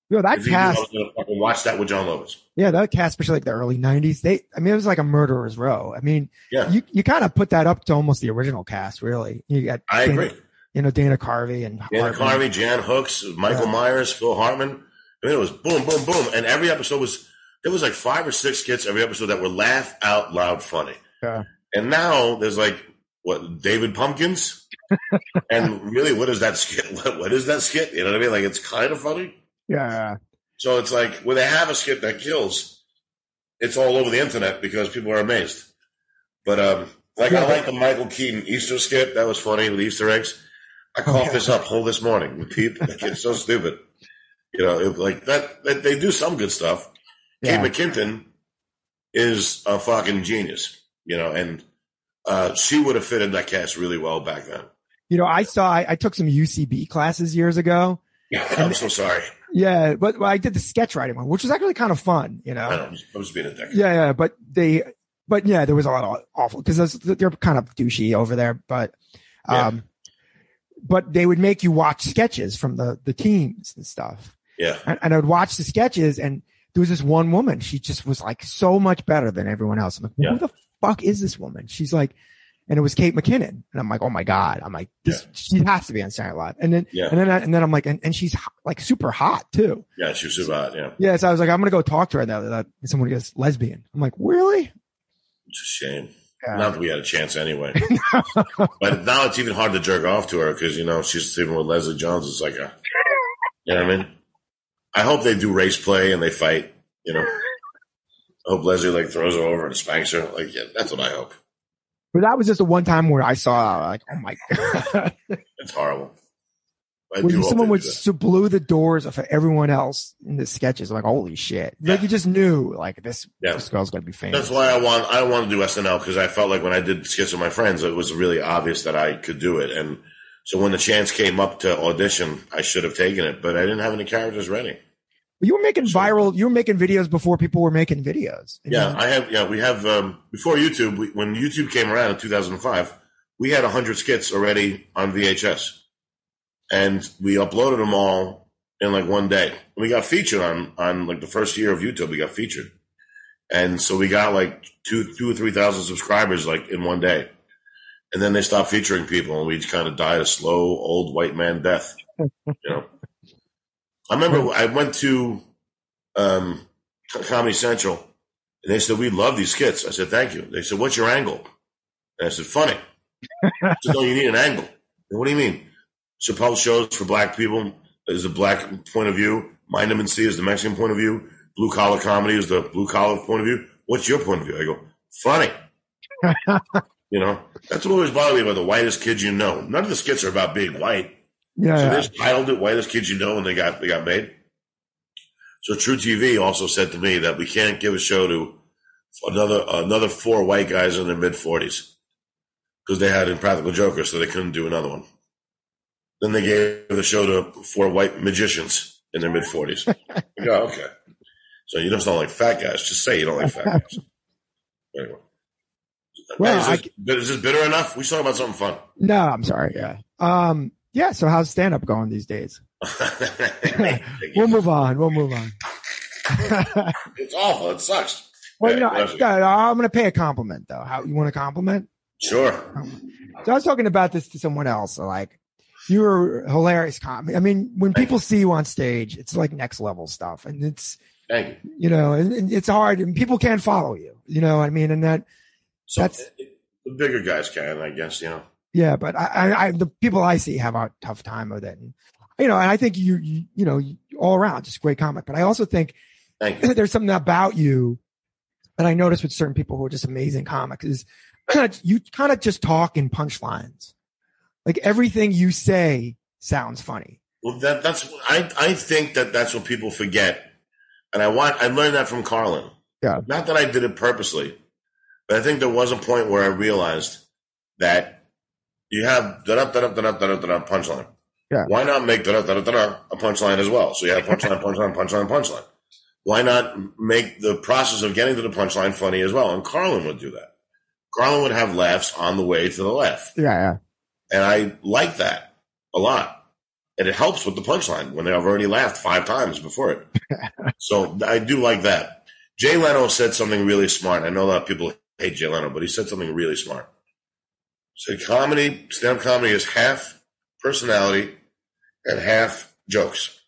[SPEAKER 2] Yo, that
[SPEAKER 5] If he knew I
[SPEAKER 2] cast,
[SPEAKER 5] watch that with Jon Lovitz.
[SPEAKER 2] yeah, that cast, especially like the early '90s. They, I mean, it was like a murderer's row. I mean,
[SPEAKER 5] Yeah,
[SPEAKER 2] you you kind of put that up to almost the original cast, really. You got,
[SPEAKER 5] I
[SPEAKER 2] Dana-
[SPEAKER 5] agree.
[SPEAKER 2] you know, Dana Carvey and
[SPEAKER 5] Dana
[SPEAKER 2] Hartman.
[SPEAKER 5] Carvey, Jan Hooks, Michael
[SPEAKER 2] Yeah.
[SPEAKER 5] Myers, Phil Hartman. I mean, it was boom, boom, boom. And every episode was, there was like five or six skits every episode that were laugh out loud funny.
[SPEAKER 2] Yeah.
[SPEAKER 5] And now there's like, what, David Pumpkins? And really, what is that skit? What, what is that skit? You know what I mean? Like, it's kind of funny.
[SPEAKER 2] Yeah,
[SPEAKER 5] So it's like, when they have a skit that kills, it's all over the internet because people are amazed. But, um, like,
[SPEAKER 2] Yeah,
[SPEAKER 5] I like the Michael Keaton Easter skit. That was funny with Easter eggs. I coughed
[SPEAKER 2] yeah.
[SPEAKER 5] this up whole this morning with Pete. Like, it's so stupid. You know, it, like that, that. They do some good stuff.
[SPEAKER 2] Yeah.
[SPEAKER 5] Kate McKinnon is a fucking genius. You know, and uh, she would have fitted that cast really well back then.
[SPEAKER 2] You know, I saw I, I took some UCB classes years ago.
[SPEAKER 5] Yeah, I'm so sorry.
[SPEAKER 2] Yeah, but well, I did the sketch writing one, which was actually kind of fun. You know,
[SPEAKER 5] I know, I'm just, I'm being a dick.
[SPEAKER 2] yeah, yeah, but they, but yeah, there was a lot of awful because they're kind of douchey over there, but,
[SPEAKER 5] Yeah.
[SPEAKER 2] um, but they would make you watch sketches from the the teams and stuff,
[SPEAKER 5] Yeah,
[SPEAKER 2] and, and I would watch the sketches, and there was this one woman, she just was like so much better than everyone else. I'm like,
[SPEAKER 5] Yeah.
[SPEAKER 2] who the fuck is this woman? She's like, and it was Kate McKinnon, and I'm like, oh my god, I'm like, this, she has to be on Saturday Night Live, and then,
[SPEAKER 5] Yeah.
[SPEAKER 2] and then, I, and then I'm like, and, and she's hot- like super hot too.
[SPEAKER 5] yeah. She was super hot. Yeah,
[SPEAKER 2] Yeah, so I was like, I'm gonna go talk to her. now that someone goes lesbian. I'm like, really?
[SPEAKER 5] it's a shame.
[SPEAKER 2] Yeah.
[SPEAKER 5] Not that we had a chance anyway. but now it's even hard to jerk off to her because you know she's sleeping with Leslie Jones. It's like a, you know what I mean. I hope they do race play and they fight. You know, I hope Leslie like throws her over and spanks her. Like, yeah, that's what I hope.
[SPEAKER 2] But that was just the one time where I saw like, oh my god,
[SPEAKER 5] It's horrible.
[SPEAKER 2] When someone would blew the doors of everyone else in the sketches. I'm like, holy shit! Like you just knew like this
[SPEAKER 5] Yeah.
[SPEAKER 2] this girl's gonna be famous.
[SPEAKER 5] That's why I want I want to do SNL because I felt like when I did skits with my friends, it was really obvious that I could do it. And so when the chance came up to audition, I should have taken it, but I didn't have any characters ready.
[SPEAKER 2] You were making viral. You were making videos before people were making videos.
[SPEAKER 5] Yeah, I have. Yeah, we have. Um, before YouTube, we, when YouTube came around in 2005, we had 100 skits already on VHS, and we uploaded them all in like one day. We got featured on on like the first year of YouTube. We got featured, and so we got like two two or three thousand subscribers like in one day, and then they stopped featuring people, and we kind of died a slow old white man death. You know, I remember I went to um, Comedy Central. And they said, We love these skits. I said, Thank you. They said, What's your angle? And I said, Funny. I said, No, you need an angle. And what do you mean? Chappelle shows for black people is the black point of view. Mind of Mencia is the Mexican point of view. Blue collar comedy is the blue collar point of view. What's your point of view? I go, Funny. you know, that's what always bothered me about the whitest kids you know. None of the skits are about being white.
[SPEAKER 2] Yeah,
[SPEAKER 5] So
[SPEAKER 2] yeah.
[SPEAKER 5] they just titled it "Whitest Kids You Know" and they got they got made. So truTV also said to me that we can't give a show to another another four white guys in their mid forties because they had Impractical Jokers, so they couldn't do another one. Then they gave the show to four white magicians in their mid forties. go, okay. So you don't sound like fat guys. Just say you don't like fat guys. Anyway.
[SPEAKER 2] Well,
[SPEAKER 5] Hey, is, this, but is this bitter enough? We should talk about something fun.
[SPEAKER 2] No, I'm sorry. Yeah. Um. Yeah. So how's stand up going these days? We'll move on. We'll move on.
[SPEAKER 5] it's awful. It sucks.
[SPEAKER 2] well, you know, I, I'm going to pay a compliment though. How you want a compliment?
[SPEAKER 5] Sure.
[SPEAKER 2] So I was talking about this to someone else. So like, you were a hilarious comic. I mean, when people see you on stage, it's like next level stuff, and it's
[SPEAKER 5] Thank you.
[SPEAKER 2] you know, and, and it's hard, and people can't follow you. You know, what I mean, and that
[SPEAKER 5] So
[SPEAKER 2] That's-
[SPEAKER 5] the bigger guys can, I guess, you know.
[SPEAKER 2] Yeah, but I, I, the people I see have a tough time with it. And, you know, and I think you, you, you know, all around, just a great comic. But I also think there's something about you that I notice with certain people who are just amazing comics is you kind of just talk in punchlines. Like everything you say sounds funny.
[SPEAKER 5] Well, that that's I I think that that's what people forget, and I want I learned that from Carlin.
[SPEAKER 2] Yeah.
[SPEAKER 5] Not that I did it purposely, but I think there was a point where I realized that you have da da da da da da punchline.
[SPEAKER 2] Yeah.
[SPEAKER 5] Why not make da da da da a punchline as well? So you have punchline, punchline, punchline, punchline. Why not make the process of getting to the punchline funny as well? And Carlin would do that. Carlin would have laughs on the way to the left.
[SPEAKER 2] Yeah, yeah.
[SPEAKER 5] And I like that a lot. And it helps with the punchline when they've already laughed five times before it. so I do like that. Jay Leno said something really smart. I know a lot of people hate Jay Leno, but he said something really smart. Said comedy, stand-up comedy is half personality and half jokes.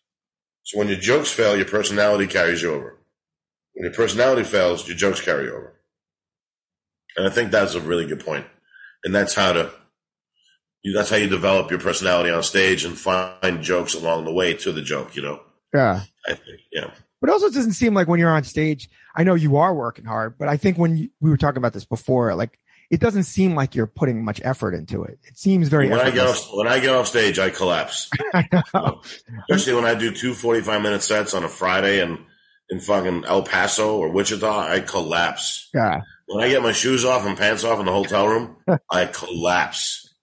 [SPEAKER 5] So when your jokes fail, your personality carries you over. When your personality fails, your jokes carry over. And I think that's a really good point. And that's how to that's how you develop your personality on stage and find jokes along the way to the joke, you know?
[SPEAKER 2] Yeah.
[SPEAKER 5] I think, yeah.
[SPEAKER 2] But also it doesn't seem like when you're on stage, I know you are working hard, but I think when you, we were talking about this before, like it doesn't seem like you're putting much effort into it. It seems very
[SPEAKER 5] when I get off when I get off stage, I collapse.
[SPEAKER 2] I know.
[SPEAKER 5] Especially when I do two 45 minute sets on a Friday and in fucking El Paso or Wichita, I collapse.
[SPEAKER 2] Yeah.
[SPEAKER 5] When I get my shoes off and pants off in the hotel room, I collapse.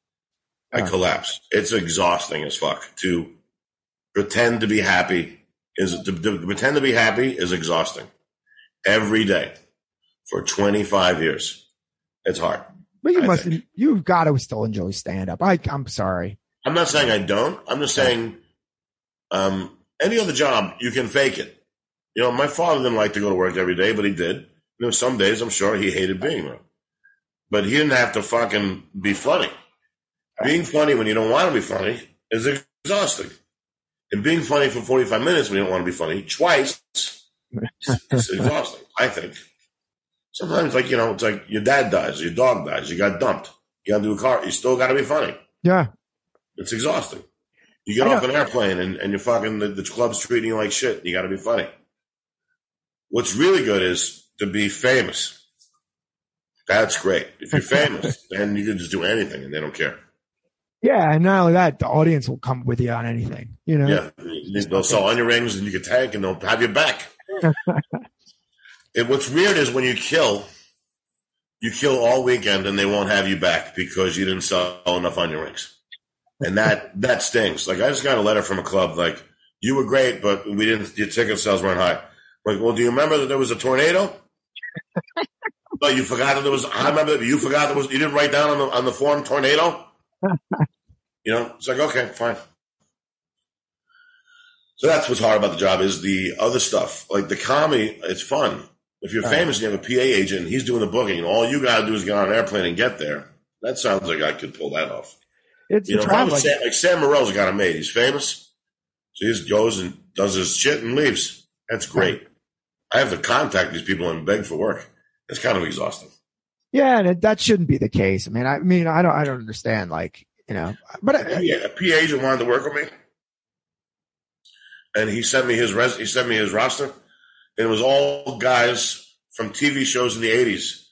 [SPEAKER 5] I collapse. It's exhausting as fuck to pretend to be happy. Is to, to pretend to be happy is exhausting every day for 25 years. It's hard.
[SPEAKER 2] But you
[SPEAKER 5] I
[SPEAKER 2] must,
[SPEAKER 5] think.
[SPEAKER 2] you've got to still enjoy stand up. I, I'm sorry.
[SPEAKER 5] I'm not saying I don't. I'm just saying, um, any other job you can fake it. You know, my father didn't like to go to work every day, but he did. You know, some days I'm sure he hated being there, but he didn't have to fucking be funny. Being funny when you don't want to be funny is exhausting, and being funny for 45 minutes when you don't want to be funny twice is exhausting. I think. Sometimes, like you know, it's like your dad dies, your dog dies, you got dumped, you got to do a car, you still got to be funny.
[SPEAKER 2] Yeah.
[SPEAKER 5] It's exhausting. You get off an airplane and, and you're fucking the, the club's treating you like shit. You got to be funny. What's really good is to be famous. That's great. If you're famous, then you can just do anything and they don't care.
[SPEAKER 2] Yeah. And not only that, the audience will come with you on anything, you know?
[SPEAKER 5] Yeah, they'll sell onion rings and you can tank and they'll have your back. and what's weird is when you kill, you kill all weekend and they won't have you back because you didn't sell enough onion rings, and that that stings. Like I just got a letter from a club like you were great, but we didn't. Your ticket sales weren't high. Like, well, do you remember that there was a tornado? but you forgot that there was. I remember that you forgot there was. You didn't write down on the on the form tornado. you know, it's like okay, fine. So that's what's hard about the job is the other stuff. Like the comedy, it's fun. If you're famous and you have a PA agent he's doing the booking, and all you got to do is get on an airplane and get there. That sounds like I could pull that off.
[SPEAKER 2] It's
[SPEAKER 5] You know,
[SPEAKER 2] a
[SPEAKER 5] if I was. Sam, like Sam Morril's got a mate. He's famous. So he just goes and does his shit and leaves. That's great. I have to contact these people and beg for work. It's kind of exhausting.
[SPEAKER 2] Yeah. And that shouldn't be the case. I mean, I mean, I don't, I don't understand. Like, you know, but I,
[SPEAKER 5] Yeah, a PA agent wanted to work with me, and he sent me his res. He sent me his roster, and it was all guys from TV shows in the '80s.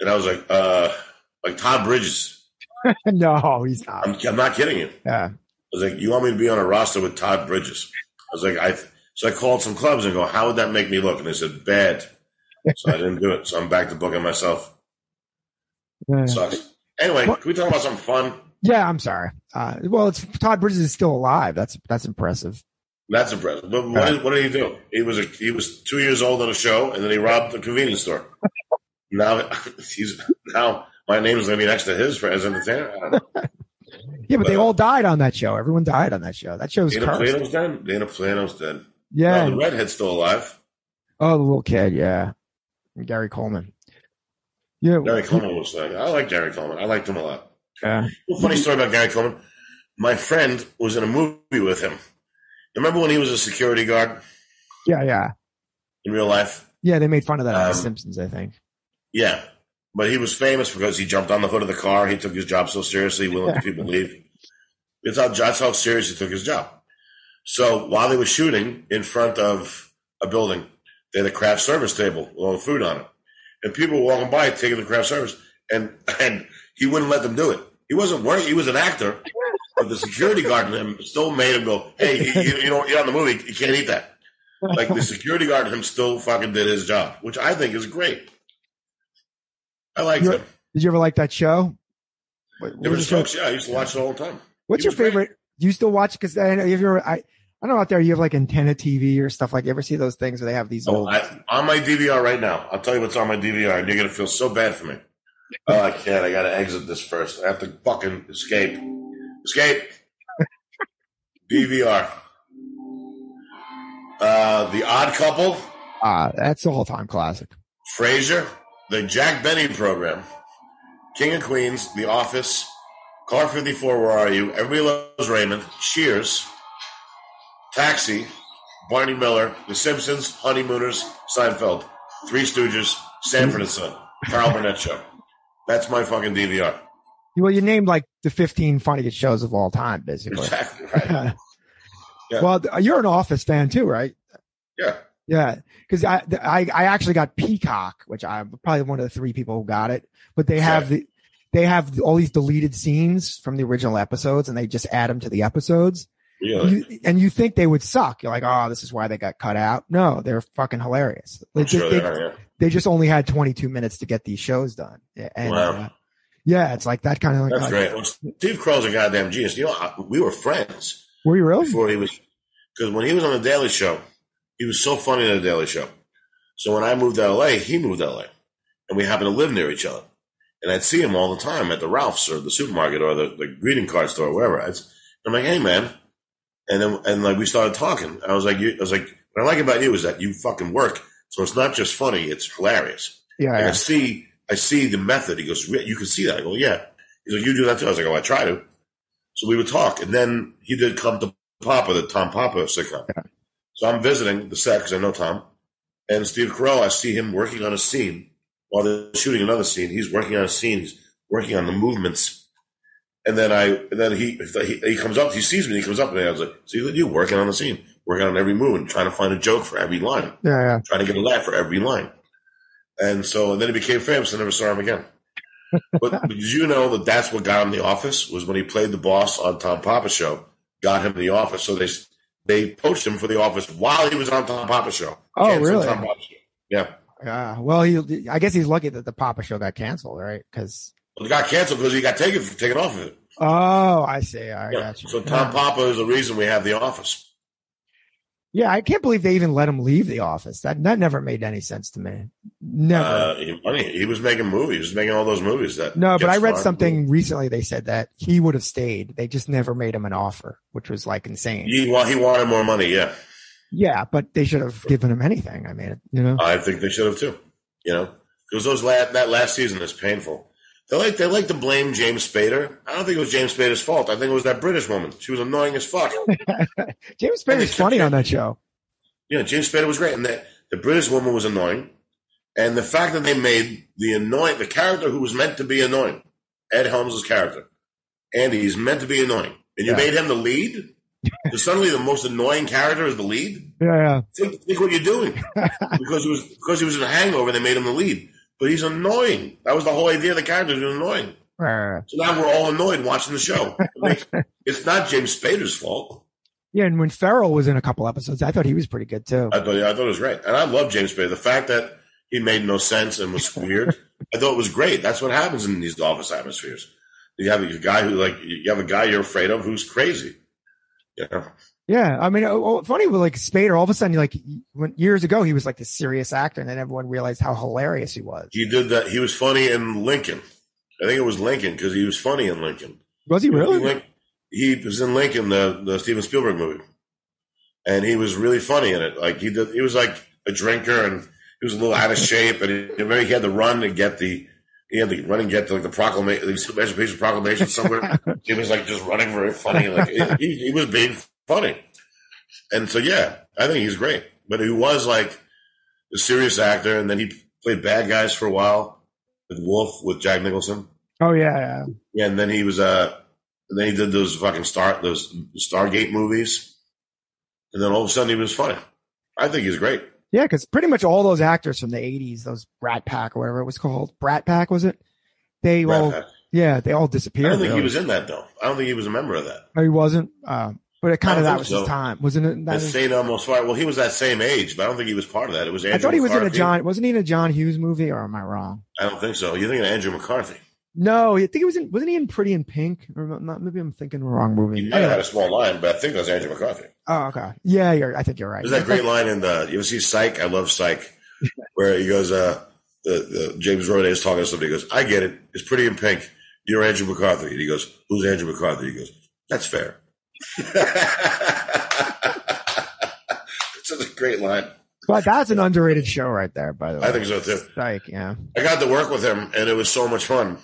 [SPEAKER 5] And I was like, uh, like Todd Bridges.
[SPEAKER 2] no, he's not.
[SPEAKER 5] I'm, I'm not kidding you.
[SPEAKER 2] Yeah.
[SPEAKER 5] I was like, you want me to be on a roster with Todd Bridges? I was like, I. So I called some clubs and go, how would that make me look? And they said, bad. So I didn't do it. So I'm back to booking myself.
[SPEAKER 2] Yeah.
[SPEAKER 5] Sucks. Anyway, can we talk about something fun?
[SPEAKER 2] Yeah, I'm sorry. Uh, well, it's Todd Bridges is still alive. That's that's impressive.
[SPEAKER 5] That's impressive. But what did, what did he do? He was a, he was two years old on a show, and then he robbed a convenience store. now he's now my name is going to be next to his for as entertainer. I don't know.
[SPEAKER 2] Yeah, but they
[SPEAKER 5] uh,
[SPEAKER 2] all died on that show. Everyone died on that show. That show's
[SPEAKER 5] Dana
[SPEAKER 2] cursed.
[SPEAKER 5] Plato's dead. Dana Plato's dead.
[SPEAKER 2] Yeah.
[SPEAKER 5] No, the redhead's still alive.
[SPEAKER 2] oh, the little kid. Yeah. Gary Coleman. Yeah.
[SPEAKER 5] Gary Coleman was like, I like Gary Coleman. I liked him a lot.
[SPEAKER 2] Yeah.
[SPEAKER 5] Well, funny story about Gary Coleman. My friend was in a movie with him. Remember when he was a security guard
[SPEAKER 2] Yeah. Yeah.
[SPEAKER 5] in real life?
[SPEAKER 2] Yeah. They made fun of that on The
[SPEAKER 5] Um,
[SPEAKER 2] Simpsons, I think.
[SPEAKER 5] Yeah. But he was famous because he jumped on the hood of the car. He took his job so seriously, he wouldn't let people leave. That's how, that's how serious he took his job. So while they were shooting in front of a building, they had a craft service table with all the food on it. And people were walking by taking the craft service, and, and he wouldn't let them do it. He wasn't working, he was an actor, but the security guard him still made him go, Hey, you, you know, you're on the movie, you can't eat that. Like the security guard him still fucking did his job, which I think is great. I liked
[SPEAKER 2] You're-
[SPEAKER 5] him.
[SPEAKER 2] Did you ever like that show? What, what
[SPEAKER 5] were
[SPEAKER 2] show?
[SPEAKER 5] Yeah, I used to watch it all the time.
[SPEAKER 2] What's
[SPEAKER 5] He
[SPEAKER 2] your
[SPEAKER 5] was great.
[SPEAKER 2] favorite? Do you still watch? Because I know if you're, I, I know out there you have like antenna TV or stuff like. You ever see those things where they have these
[SPEAKER 5] Oh,
[SPEAKER 2] old?
[SPEAKER 5] I, on my DVR right now. I'll tell you what's on my DVR, and you're gonna feel so bad for me. Oh, I can't. I gotta exit this first. I have to fucking escape. Escape. DVR. Uh, the Odd Couple,
[SPEAKER 2] Ah, that's all time classic.
[SPEAKER 5] Frasier, the Jack Benny program, King of Queens, The Office, Car 54, Where Are You? Everybody Loves Raymond, Cheers, Taxi, Barney Miller, The Simpsons, Honeymooners, Seinfeld, Three Stooges, Sanford and Son, Carol Burnett Show. That's my fucking DVR.
[SPEAKER 2] Well, you named like the 15 funniest shows of all time, basically.
[SPEAKER 5] Exactly right. Yeah.
[SPEAKER 2] Well, you're an Office fan too, right?
[SPEAKER 5] Yeah.
[SPEAKER 2] Yeah, because I, I I actually got Peacock, which I'm probably one of the three people who got it. But they have the they have all these deleted scenes from the original episodes, and they just add them to the episodes.
[SPEAKER 5] Really?
[SPEAKER 2] You, and you think they would suck? You're like, oh, this is why they got cut out. No, they're fucking hilarious. They just,
[SPEAKER 5] sure
[SPEAKER 2] they,
[SPEAKER 5] they are, yeah.
[SPEAKER 2] they just only had 22 minutes to get these shows done. And,
[SPEAKER 5] Wow.
[SPEAKER 2] uh, yeah, it's like that kind of like.
[SPEAKER 5] That's great. Well, Steve Carell's a goddamn genius. You know, I- we were friends
[SPEAKER 2] Were you really?
[SPEAKER 5] before he was, because when he was on the Daily Show, he was so funny on the Daily Show. So when I moved to LA, he moved to LA, and we happened to live near each other. And I'd see him all the time at the Ralph's or the supermarket or the, the greeting card store, or wherever. I'd, I'm like, hey man, and then and like we started talking. I was like, you, I was like, what I like about you is that you fucking work. So it's not just funny; it's hilarious.
[SPEAKER 2] Yeah,
[SPEAKER 5] Like, I see, I see the method. He goes, you can see that. I go, yeah. He's like, you do that too. I was like, oh, I try to. So we would talk, and then he did come to Papa, the Tom Papa sitcom. So I'm visiting the set because I know Tom, and Steve Carell. I see him working on a scene while they're shooting another scene. He's working on a scene. He's working on the movements, and then I, and then he, he, he comes up. He sees me. He comes up and. I was like, "See you working on the scene, working on every move, and trying to find a joke for every line."
[SPEAKER 2] Yeah, yeah.
[SPEAKER 5] trying to get a laugh for every line. And so and then he became famous. I never saw him again. but, but did you know that that's what got him the office? Was when he played the boss on Tom Papa show, got him the office. So they they poached him for the office while he was on Tom Papa show.
[SPEAKER 2] Oh,
[SPEAKER 5] Canceled
[SPEAKER 2] really?
[SPEAKER 5] Tom Papa show. Yeah,
[SPEAKER 2] Yeah. Well, he, I guess he's lucky that the Papa show got canceled, right? Because,
[SPEAKER 5] well, it got canceled because he got taken taken off of it.
[SPEAKER 2] oh, I see. I
[SPEAKER 5] Yeah.
[SPEAKER 2] got you.
[SPEAKER 5] So Tom. Papa is the reason we have the office.
[SPEAKER 2] Yeah, I can't believe they even let him leave the office. That that never made any sense to me. Never.
[SPEAKER 5] Uh, he, I mean, he was making movies. He was making all those movies. That
[SPEAKER 2] no, but I read something recently. They said that he would have stayed. They just never made him an offer, which was like insane.
[SPEAKER 5] He, wa- he wanted more money. Yeah,
[SPEAKER 2] Yeah, but they should have given him anything. I mean, you know.
[SPEAKER 5] I think they should have too. You know, because those la- that last season is painful. They like they like to blame James Spader. I don't think it was James Spader's fault. I think it was that British woman. She was annoying as fuck.
[SPEAKER 2] James Spader's funny on that show.
[SPEAKER 5] yeah, James Spader was great, and the, the British woman was annoying. And the fact that they made the annoying the character who was meant to be annoying, Ed Helms' character, Andy, he's meant to be annoying, and you
[SPEAKER 2] Yeah.
[SPEAKER 5] made him the lead. So suddenly, the most annoying character is the lead.
[SPEAKER 2] Yeah, yeah.
[SPEAKER 5] Think, think what you're doing. because he was because he was in a hangover, they made him the lead. But he's annoying. That was the whole idea of the character. He was annoying.
[SPEAKER 2] Uh,
[SPEAKER 5] So now we're all annoyed watching the show. It makes- it's not James Spader's fault.
[SPEAKER 2] yeah, and when Ferrell was in a couple episodes, I thought he was pretty good too.
[SPEAKER 5] I thought I thought it was great, and I love James Spader. The fact that he made no sense and was weird, I thought it was great. That's what happens in these office atmospheres. You have a guy who like you have a guy you're afraid of who's crazy. You know?
[SPEAKER 2] Yeah, I mean, oh, oh, funny with like Spader. All of a sudden, like when years ago, he was like this serious actor, and then everyone realized how hilarious he was.
[SPEAKER 5] He did that. He was funny in Lincoln. I think it was Lincoln because he was funny in Lincoln.
[SPEAKER 2] Was he really?
[SPEAKER 5] Link- He was in Lincoln, the the Steven Spielberg movie, and he was really funny in it. Like he did, he was like a drinker, and he was a little out of shape, and he, remember he had to run to get the. He had to run and get the, like the proclamation, the Emancipation Proclamation somewhere. he was like just running very funny. Like he, he was being funny, and so yeah, I think he's great. But he was like a serious actor, and then he played bad guys for a while with Wolf with Jack Nicholson.
[SPEAKER 2] Oh yeah, yeah.
[SPEAKER 5] Yeah, and then he was uh and then he did those fucking star those Stargate movies. And then all of a sudden he was funny. I think he's great.
[SPEAKER 2] Yeah, because pretty much all those actors from the '80s, those Brat Pack or whatever it was called, Brat Pack was it? They
[SPEAKER 5] Rat
[SPEAKER 2] all,
[SPEAKER 5] Pack.
[SPEAKER 2] yeah, they all disappeared.
[SPEAKER 5] I don't think he was in that though. I don't think he was a member of that.
[SPEAKER 2] Oh, he wasn't. Um, but it kind of that was
[SPEAKER 5] so.
[SPEAKER 2] his time, wasn't it? That
[SPEAKER 5] The
[SPEAKER 2] is-
[SPEAKER 5] Saint Elmo's Fire. Well, he was that same age, but I don't think he was part of that. It was Andrew
[SPEAKER 2] I thought he was in a John. Wasn't he in a John Hughes movie, or am I wrong?
[SPEAKER 5] I don't think so. You're thinking of Andrew McCarthy.
[SPEAKER 2] No, I think he was in. Wasn't he in Pretty in Pink? Or not, maybe I'm thinking the wrong movie.
[SPEAKER 5] He might have had a small line, but I think that was Andrew McCarthy.
[SPEAKER 2] Oh, okay. Yeah, you're. I think you're right.
[SPEAKER 5] There's that great line in the you ever see Psych? I love Psych, where he goes, uh, the, the James Roday is talking to somebody. He goes, "I get it. It's pretty in pink. You're Andrew McCarthy." And he goes, "Who's Andrew McCarthy?" He goes, "That's fair." Such a great line.
[SPEAKER 2] But that's an underrated show right there, by the way.
[SPEAKER 5] I think so too.
[SPEAKER 2] Psych, yeah.
[SPEAKER 5] I got to work with him, and it was so much fun.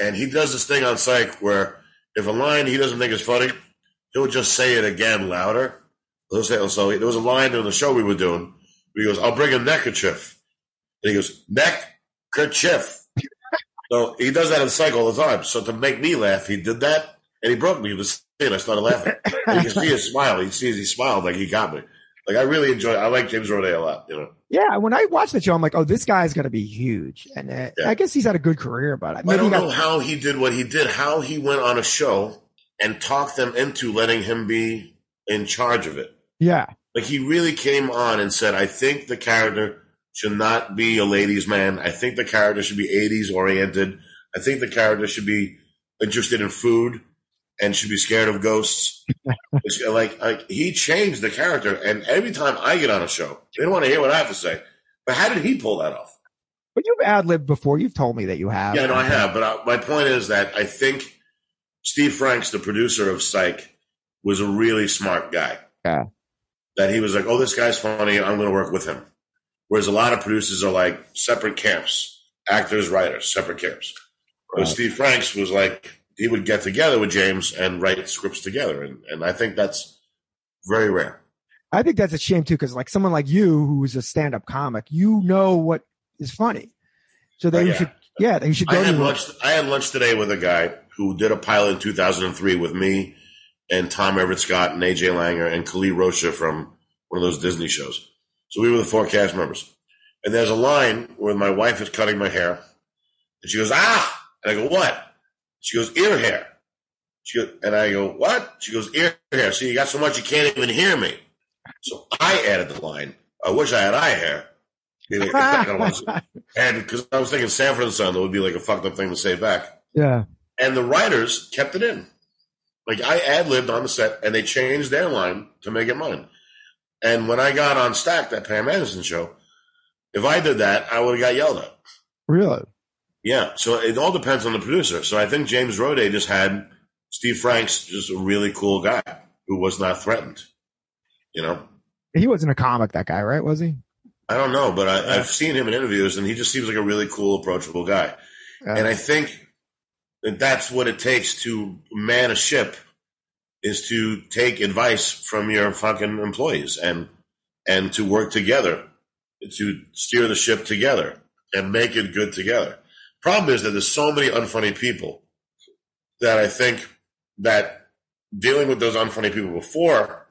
[SPEAKER 5] And he does this thing on Psych where if a line he doesn't think is funny, he'll just say it again louder. He'll say, oh, so there was a line in the show we were doing. He goes, "I'll bring a neckerchief," and he goes, "Neckerchief." so he does that in Psych all the time. So to make me laugh, he did that, and he broke me. He was and I started laughing. And you can see his smile. He sees he smiled like he got me. Like I really enjoy. I like James Roday a lot. You know.
[SPEAKER 2] Yeah, when I watch the show, I'm like, oh, this guy's going to be huge, and uh,
[SPEAKER 5] Yeah.
[SPEAKER 2] I guess he's had a good career. But
[SPEAKER 5] I
[SPEAKER 2] maybe
[SPEAKER 5] don't
[SPEAKER 2] got-
[SPEAKER 5] know how he did what he did. How he went on a show and talked them into letting him be in charge of it.
[SPEAKER 2] yeah,
[SPEAKER 5] Like he really came on and said, "I think the character should not be a ladies' man. I think the character should be '80s oriented. I think the character should be interested in food and should be scared of ghosts." Like, like he changed the character, and every time I get on a show, they don't want to hear what I have to say. But how did he pull that off?
[SPEAKER 2] but you've ad libbed before. You've told me that you have.
[SPEAKER 5] Yeah, no, I have. But uh, my point is that I think Steve Franks, the producer of Psych, was a really smart guy.
[SPEAKER 2] Yeah.
[SPEAKER 5] That he was like, oh, this guy's funny. I'm going to work with him. Whereas a lot of producers are like separate camps, actors, writers, separate camps. But
[SPEAKER 2] Right.
[SPEAKER 5] Steve Franks was like, he would get together with James and write scripts together. And, and I think that's very rare.
[SPEAKER 2] I think that's a shame too, because like someone like you, who's a stand-up comic, you know what is funny. So then
[SPEAKER 5] Oh,
[SPEAKER 2] you
[SPEAKER 5] yeah.
[SPEAKER 2] should, yeah, you should
[SPEAKER 5] I
[SPEAKER 2] go
[SPEAKER 5] had
[SPEAKER 2] to
[SPEAKER 5] lunch. I had lunch today with a guy who did a pilot in 2003 with me and Tom Everett Scott and AJ Langer and Kali Rocha from one of those Disney shows. So we were the four cast members. And there's a line where my wife is cutting my hair, and she goes, "Ah!" And I go, "What?" She goes, "Ear hair." She goes, and I go, "What?" She goes, "Ear hair." See, you got so much you can't even hear me. So I added the line. I wish I had eye hair. Meaning, I don't want to- and because I was thinking Sanford and Son, that would be like a fucked up thing to say back.
[SPEAKER 2] yeah,
[SPEAKER 5] And the writers kept it in. Like I ad libbed on the set, and they changed their line to make it mine. And when I got on Stacked, that Pam Anderson show, if I did that, I would have got yelled at.
[SPEAKER 2] really.
[SPEAKER 5] Yeah. So it all depends on the producer. So I think James Roday just had Steve Franks, just a really cool guy who was not threatened. You know,
[SPEAKER 2] He wasn't a comic, that guy, right? Was he?
[SPEAKER 5] I don't know, but I, I've seen him in interviews, and he just seems like a really cool, approachable guy. And I think that that's what it takes to man a ship is to take advice from your fucking employees and and to work together to steer the ship together and make it good together. Problem is that there's so many unfunny people that I think that dealing with those unfunny people before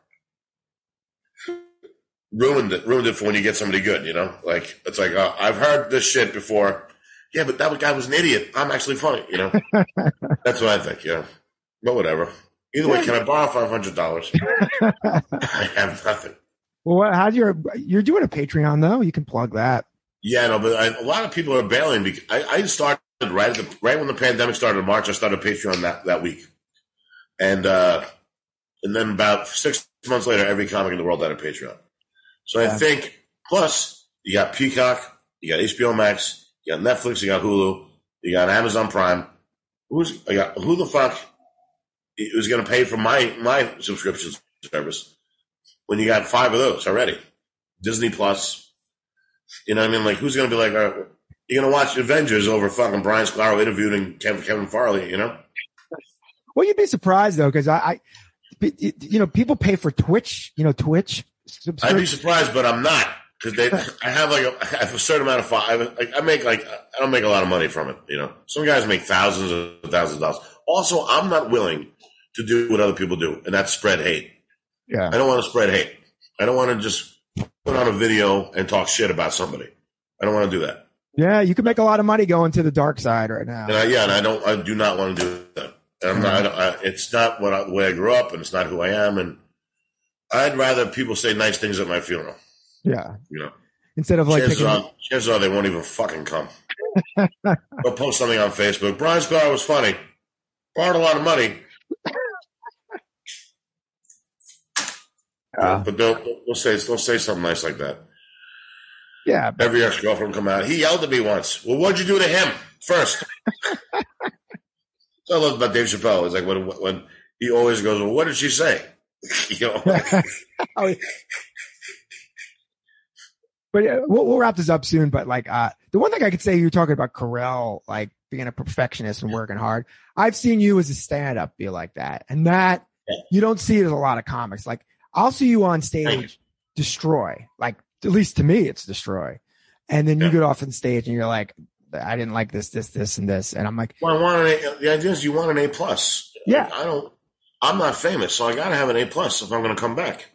[SPEAKER 5] ruined it ruined it for when you get somebody good, you know? Like it's like uh, I've heard this shit before. Yeah, but that guy was an idiot. I'm actually funny, you know. That's what I think. Yeah, but whatever. Either way, can I borrow five hundred dollars? I have nothing.
[SPEAKER 2] Well, how's your? You're doing a Patreon though. You can plug that.
[SPEAKER 5] Yeah, no, but I, a lot of people are bailing. Because I, I started right at the right when the pandemic started in March. I started Patreon that that week, and uh, and then about six months later, every comic in the world had a Patreon. So I think plus you got Peacock, you got HBO Max, you got Netflix, you got Hulu, you got Amazon Prime. Who's I got who the fuck is going to pay for my my subscription service when you got five of those already? Disney Plus. You know what I mean? Like, who's going to be like, you're going to watch Avengers over fucking Brian Scolaro interviewing Kevin, Kevin Farley, you know?
[SPEAKER 2] Well, you'd be surprised though, because I, I, you know, people pay for Twitch. You know, Twitch.
[SPEAKER 5] I'd be surprised, but I'm not. Because they, I have like a, I have a certain amount of, I, like, I make like, I don't make a lot of money from it, you know? Some guys make thousands of thousands of dollars. Also, I'm not willing to do what other people do, and that's spread hate.
[SPEAKER 2] Yeah.
[SPEAKER 5] I don't want to spread hate. I don't want to just put on a video and talk shit about somebody. I don't want to do that.
[SPEAKER 2] Yeah, you could make a lot of money going to the dark side right now.
[SPEAKER 5] And I, yeah, and I don't, I do not want to do that. And not, I it's not what I, the way I grew up, and it's not who I am. And I'd rather people say nice things at my funeral.
[SPEAKER 2] Yeah.
[SPEAKER 5] You know,
[SPEAKER 2] Instead of like
[SPEAKER 5] chances,
[SPEAKER 2] picking,
[SPEAKER 5] are, chances are they won't even fucking come. They'll post something on Facebook. Brian Scar was funny, borrowed a lot of money,
[SPEAKER 2] Yeah.
[SPEAKER 5] but they'll, say they'll say something nice like that.
[SPEAKER 2] yeah,
[SPEAKER 5] Every ex girlfriend come out. He yelled at me once. Well, what'd you do to him first? so I love about Dave Chappelle. It's like when when he always goes, "Well, what did she say?" you know, like,
[SPEAKER 2] Oh, but yeah, we'll, we'll wrap this up soon. But like, uh, the one thing I could say, you're talking about Carell, like being a perfectionist and working hard. I've seen you as a stand up be like that. And that
[SPEAKER 5] Yeah.
[SPEAKER 2] you don't see it as a lot of comics. Like I'll see you on stage destroy, like at least to me, it's destroy. And then you get off on stage and you're like, I didn't like this, this, this, and this. And I'm like,
[SPEAKER 5] well, I want an A. The idea is you want an A plus.
[SPEAKER 2] Yeah.
[SPEAKER 5] I don't. I'm not famous, so I got to have an A plus if I'm going to come back.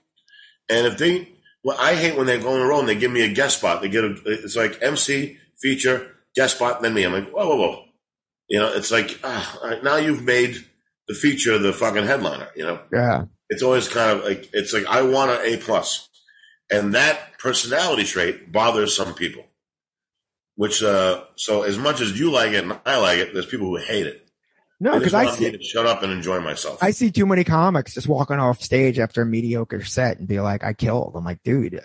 [SPEAKER 5] And if they, well, I hate when they go on the road and they give me a guest spot. They get a, it's like MC feature guest spot, then me. I'm like, whoa, whoa, whoa. You know, it's like ah, now you've made the feature the fucking headliner. You know,
[SPEAKER 2] yeah,
[SPEAKER 5] it's always kind of like it's like I want an A plus, and that personality trait bothers some people. Which uh, so as much as you like it and I like it, there's people who hate it.
[SPEAKER 2] no, because I
[SPEAKER 5] want
[SPEAKER 2] see,
[SPEAKER 5] to shut up and enjoy myself.
[SPEAKER 2] I see too many comics just walking off stage after a mediocre set and be like, I killed. I'm like, dude,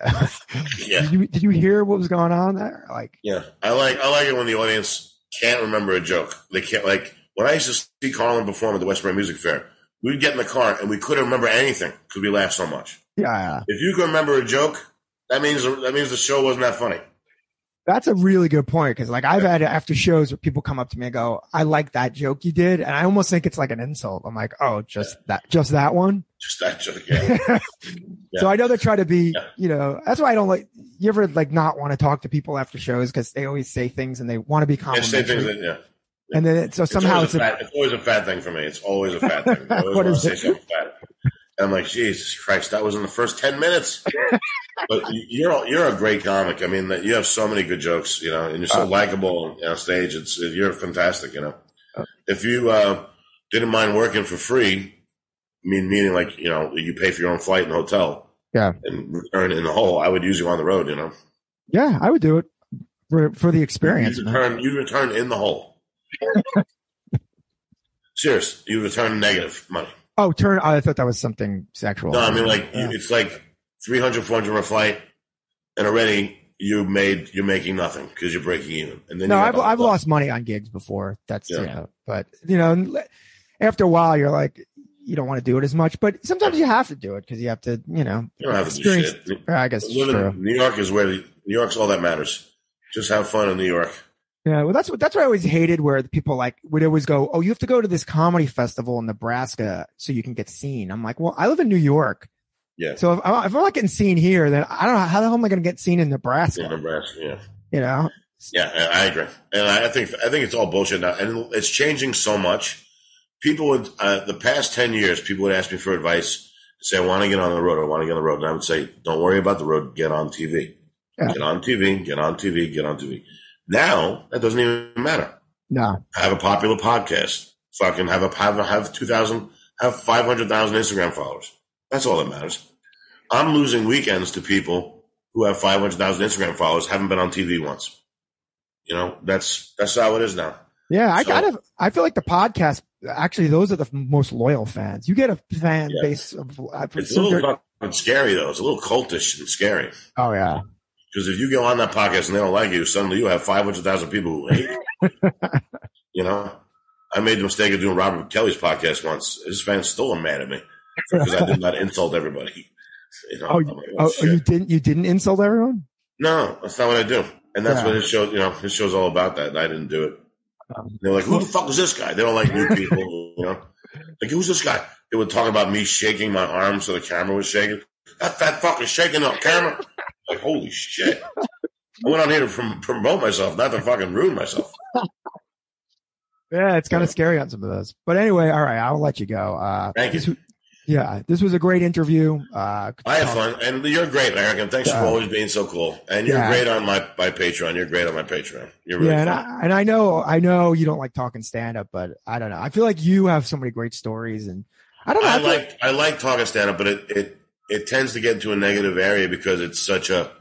[SPEAKER 5] yeah,
[SPEAKER 2] did you, did you hear what was going on there? Like,
[SPEAKER 5] yeah. I like I like it when the audience can't remember a joke. They can't like when I used to see Carlin perform at the Westbury Music Fair. We'd get in the car and we couldn't remember anything because we laughed so much.
[SPEAKER 2] yeah,
[SPEAKER 5] If you can remember a joke, that means that means the show wasn't that funny.
[SPEAKER 2] That's a really good point because, like, I've had after shows where people come up to me and go, "I like that joke you did," and I almost think it's like an insult. I'm like, "Oh, just that, just that one."
[SPEAKER 5] Just that joke. Yeah.
[SPEAKER 2] So I know they try to be,
[SPEAKER 5] Yeah.
[SPEAKER 2] you know, that's why I don't like. You ever like not want to talk to people after shows because they always say things and they want to be complimentary,
[SPEAKER 5] that, yeah.
[SPEAKER 2] And then it, so somehow
[SPEAKER 5] it's,
[SPEAKER 2] it's,
[SPEAKER 5] always
[SPEAKER 2] a,
[SPEAKER 5] a fat, it's always a fat thing for me. It's always a fat thing. I always
[SPEAKER 2] What is it?
[SPEAKER 5] And I'm like, Jesus Christ, that was in the first ten minutes. but you- you're you're a great comic. I mean, that you have so many good jokes, you know, and you're so
[SPEAKER 2] Uh,
[SPEAKER 5] likable on stage. It's you're fantastic, you know.
[SPEAKER 2] Uh.
[SPEAKER 5] If you uh, didn't mind working for free, I mean, meaning like you know, you pay for your own flight and hotel,
[SPEAKER 2] Yeah.
[SPEAKER 5] and return in the hole, I would use you on the road, you know.
[SPEAKER 2] yeah, I would do it for for the experience.
[SPEAKER 5] You return, you return in the hole. Serious, you return negative money.
[SPEAKER 2] Oh, turn! I thought that was something sexual.
[SPEAKER 5] No, I mean like
[SPEAKER 2] Yeah.
[SPEAKER 5] you, it's like 300, 400 for a flight, and already you made you're making nothing because you're breaking even. And then
[SPEAKER 2] no, I've I've lost money on gigs before. That's
[SPEAKER 5] Yeah.
[SPEAKER 2] you know, but you know, after a while, you're like, you don't want to do it as much. But sometimes you have to do it because you have to, you know,
[SPEAKER 5] You don't have to do
[SPEAKER 2] experience.
[SPEAKER 5] shit.
[SPEAKER 2] I guess.
[SPEAKER 5] New York is where the, New York's all that matters. Just have fun in New York.
[SPEAKER 2] Yeah, well, that's what that's what I always hated. Where the people like would always go, "Oh, you have to go to this comedy festival in Nebraska so you can get seen." I'm like, "Well, I live in New York,
[SPEAKER 5] Yeah,
[SPEAKER 2] so if, I- if I'm not getting seen here, then I don't know how the hell am I going to get seen in Nebraska?"
[SPEAKER 5] in Nebraska. Yeah,
[SPEAKER 2] You know?
[SPEAKER 5] yeah, I agree, and I I think I think it's all bullshit now, and it's changing so much. People would uh, the past ten years, people would ask me for advice. Say, I want to get on the road. I want to get on the road, and I would say, Don't worry about the road. Get on TV.
[SPEAKER 2] Yeah.
[SPEAKER 5] Get on TV. Get on TV. Get on TV. Now that doesn't even matter.
[SPEAKER 2] No,
[SPEAKER 5] have a popular podcast, fucking have a have a, have two thousand, have five hundred thousand Instagram followers. That's all that matters. I'm losing weekends to people who have five hundred thousand Instagram followers, haven't been on TV once. You know, that's that's how it is now.
[SPEAKER 2] yeah, I
[SPEAKER 5] So-
[SPEAKER 2] kind of I feel like the podcast actually those are the most loyal fans. You get a fan
[SPEAKER 5] Yeah.
[SPEAKER 2] base of I've
[SPEAKER 5] It's a little fucking scary though. It's a little cultish and scary
[SPEAKER 2] oh yeah,
[SPEAKER 5] because if you go on that podcast and they don't like you, suddenly you have five hundred thousand people who hate you. you know, I made the mistake of doing Robert Kelly's podcast once. His fans still are mad at me because I did not insult everybody. You know,
[SPEAKER 2] Oh,
[SPEAKER 5] like,
[SPEAKER 2] oh,
[SPEAKER 5] shit.
[SPEAKER 2] you didn't you didn't insult everyone?
[SPEAKER 5] No, that's not what I do. And that's
[SPEAKER 2] Yeah.
[SPEAKER 5] what his show, you know, his show's all about that. And I didn't do it.
[SPEAKER 2] Um,
[SPEAKER 5] They're like, who the fuck is this guy? They don't like new people, you know? Like, who's this guy? They would talk about me shaking my arm so the camera was shaking. That fat fuck is shaking the camera. Like, holy shit. I went on here to prom- promote myself, not to fucking ruin myself.
[SPEAKER 2] Yeah, it's kind of scary on some of those. But anyway, all right, I'll let you go. Uh,
[SPEAKER 5] Thank you.
[SPEAKER 2] this, Yeah, this was a great interview. Uh,
[SPEAKER 5] I had fun, and you're great, Eric. And thanks
[SPEAKER 2] Yeah.
[SPEAKER 5] for always being so cool. And you're
[SPEAKER 2] Yeah.
[SPEAKER 5] great on my my Patreon. You're great on my Patreon. You're really
[SPEAKER 2] yeah, and. I, and I know, I know you don't like talking stand up, but I don't know. I feel like you have so many great stories, and I don't know.
[SPEAKER 5] I
[SPEAKER 2] I feel-
[SPEAKER 5] like I like talking stand up, but it, it it tends to get into a negative area because it's such a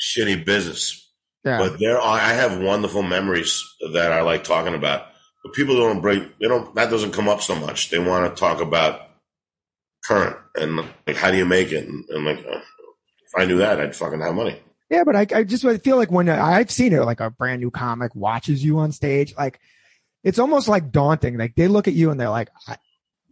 [SPEAKER 5] shitty business.
[SPEAKER 2] yeah,
[SPEAKER 5] But there are I have wonderful memories that I like talking about. But people don't bring, they don't that doesn't come up so much. They want to talk about current and like how do you make it and, and like uh, if I knew that I'd fucking have money.
[SPEAKER 2] yeah, but I, I just feel like when I've seen it, like a brand new comic watches you on stage, like it's almost like daunting. Like they look at you and they're like, I,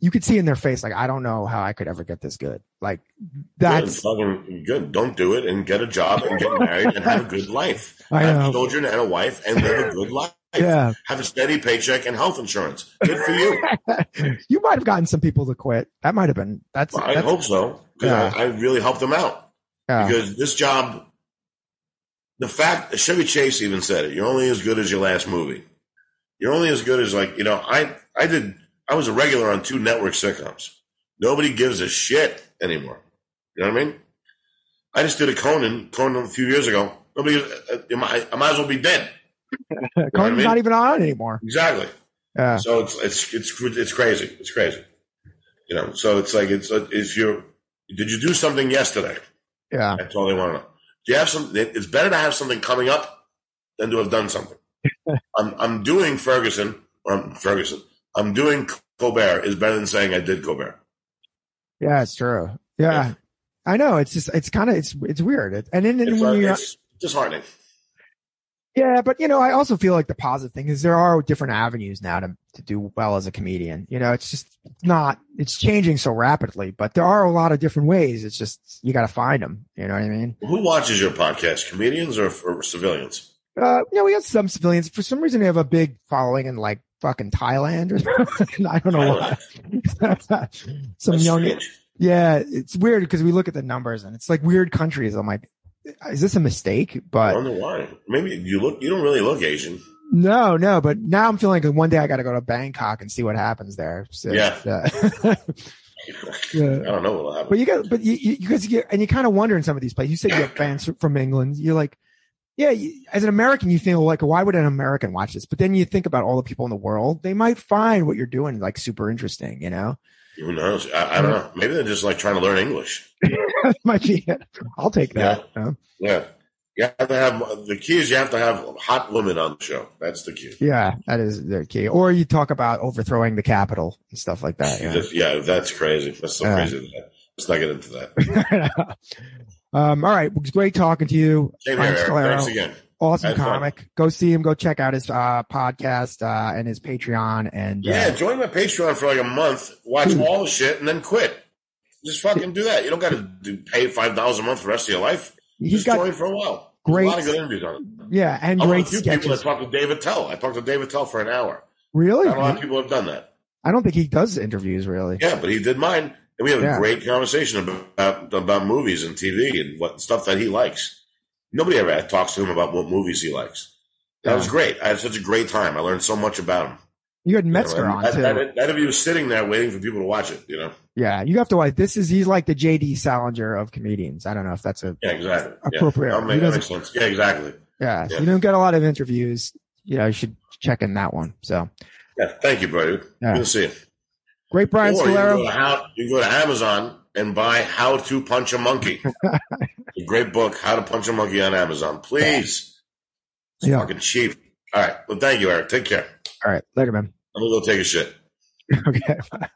[SPEAKER 2] you could see in their face, like, I don't know how I could ever get this good. Like
[SPEAKER 5] Good,
[SPEAKER 2] that's
[SPEAKER 5] fucking good. Don't do it and get a job and get married and have a good life.
[SPEAKER 2] I
[SPEAKER 5] have
[SPEAKER 2] know.
[SPEAKER 5] children and a wife and live a good life.
[SPEAKER 2] yeah.
[SPEAKER 5] Have a steady paycheck and health insurance. Good for you.
[SPEAKER 2] you might have gotten some people to quit. That might have been that's,
[SPEAKER 5] Well, I
[SPEAKER 2] that's
[SPEAKER 5] hope so because
[SPEAKER 2] Yeah.
[SPEAKER 5] I, I really helped them out.
[SPEAKER 2] yeah.
[SPEAKER 5] Because this job, the fact Chevy Chase even said it. You're only as good as your last movie. You're only as good as like you know. I I did. I was a regular on two network sitcoms. Nobody gives a shit anymore. You know what I mean? I just did a Conan Conan a few years ago. Nobody. uh, I might I might as well be dead.
[SPEAKER 2] Conan's
[SPEAKER 5] I mean?
[SPEAKER 2] not even on anymore.
[SPEAKER 5] Exactly.
[SPEAKER 2] Yeah.
[SPEAKER 5] So it's it's it's it's crazy. It's crazy. You know. So it's like it's if you did you do something yesterday?
[SPEAKER 2] Yeah.
[SPEAKER 5] That's all they want to know. Do you have some? It's better to have something coming up than to have done something. I'm I'm doing Ferguson or I'm, Ferguson. I'm doing Colbert is better than saying I did Colbert.
[SPEAKER 2] Yeah, it's true. Yeah.
[SPEAKER 5] Yeah.
[SPEAKER 2] I know. It's just it's kind of it's it's weird. It, and then
[SPEAKER 5] It's,
[SPEAKER 2] when you
[SPEAKER 5] it's disheartening.
[SPEAKER 2] Yeah, but you know, I also feel like the positive thing is there are different avenues now to to do well as a comedian. You know, it's just not it's changing so rapidly, but there are a lot of different ways. It's just you got to find them. You know what I mean?
[SPEAKER 5] Who watches your podcast? Comedians or, or civilians?
[SPEAKER 2] Uh, you know, we have some civilians. For some reason, they have a big following in like fucking Thailand or something. I don't know why. some
[SPEAKER 5] That's
[SPEAKER 2] young,
[SPEAKER 5] strange.
[SPEAKER 2] yeah, it's weird because we look at the numbers and it's like weird countries. I'm like, is this a mistake?
[SPEAKER 5] But I
[SPEAKER 2] But
[SPEAKER 5] wonder why. Maybe you look. You don't really look Asian.
[SPEAKER 2] No, no, but now I'm feeling like one day I got to go to Bangkok and see what happens there. So,
[SPEAKER 5] Yeah.
[SPEAKER 2] uh,
[SPEAKER 5] I don't know what'll happen.
[SPEAKER 2] but you got, but you, you, because you, and you kind of wonder in some of these places. You said you have fans from England. You're like, yeah, as an American, you feel like, why would an American watch this? But then you think about all the people in the world. They might find what you're doing like super interesting. You know,
[SPEAKER 5] Who knows? I, I don't know. Maybe they're just like trying to learn English.
[SPEAKER 2] might be. It. I'll take that. huh?
[SPEAKER 5] Yeah. You have to have the key is you have to have hot women on the show. That's the key.
[SPEAKER 2] Yeah, that is the key. Or you talk about overthrowing the capital and stuff like that. Yeah.
[SPEAKER 5] Yeah, that's crazy. That's so
[SPEAKER 2] Yeah.
[SPEAKER 5] crazy. Let's not get into that.
[SPEAKER 2] um, all right. It was great talking to you.
[SPEAKER 5] Same
[SPEAKER 2] Frank
[SPEAKER 5] here, Thanks again.
[SPEAKER 2] Awesome
[SPEAKER 5] Had fun.
[SPEAKER 2] comic. Go see him. Go check out his uh, podcast uh, and his Patreon. And
[SPEAKER 5] Yeah,
[SPEAKER 2] uh,
[SPEAKER 5] join my Patreon for like a month, watch all the shit, and then quit. Just fucking do that. You don't got to do pay five dollars a month for the rest of your life.
[SPEAKER 2] he's
[SPEAKER 5] Just
[SPEAKER 2] got
[SPEAKER 5] join for a while.
[SPEAKER 2] great-
[SPEAKER 5] There's a lot of good interviews on it.
[SPEAKER 2] yeah, and
[SPEAKER 5] I know a
[SPEAKER 2] great
[SPEAKER 5] few people that
[SPEAKER 2] sketches.
[SPEAKER 5] talked to Dave Attell. I talked to Dave Attell for an hour.
[SPEAKER 2] Really?
[SPEAKER 5] Not a lot of people have done that.
[SPEAKER 2] I don't think he does interviews. Really.
[SPEAKER 5] Yeah, but he did mine, and we had a great conversation about about movies and TV and what stuff that he likes. Nobody ever talks to him about what movies he likes. That
[SPEAKER 2] Yeah.
[SPEAKER 5] was great. I had such a great time. I learned so much about him.
[SPEAKER 2] You had
[SPEAKER 5] You know,
[SPEAKER 2] Metzger on
[SPEAKER 5] that,
[SPEAKER 2] too.
[SPEAKER 5] that, that interview was sitting there waiting for people to watch it. You know.
[SPEAKER 2] yeah, you have to watch. This is he's like the J.D. Salinger of comedians. I don't know if that's a
[SPEAKER 5] Yeah, exactly.
[SPEAKER 2] Appropriate.
[SPEAKER 5] Make, that makes sense. Yeah, exactly.
[SPEAKER 2] yeah.
[SPEAKER 5] Yeah.
[SPEAKER 2] You don't get a lot of interviews. You know, you should check in that one. So
[SPEAKER 5] Yeah, thank you, brother.
[SPEAKER 2] Yeah.
[SPEAKER 5] Good to see you.
[SPEAKER 2] Great, Brian
[SPEAKER 5] or you can, go
[SPEAKER 2] Scolaro.
[SPEAKER 5] to how, you go to Amazon and buy How to Punch a Monkey. a great book, How to Punch a Monkey on Amazon. Please. It's
[SPEAKER 2] Yeah.
[SPEAKER 5] fucking cheap. All right. Well, thank you, Eric. Take care.
[SPEAKER 2] All right, later, man.
[SPEAKER 5] I'm going to go take a shit.
[SPEAKER 2] okay. Bye.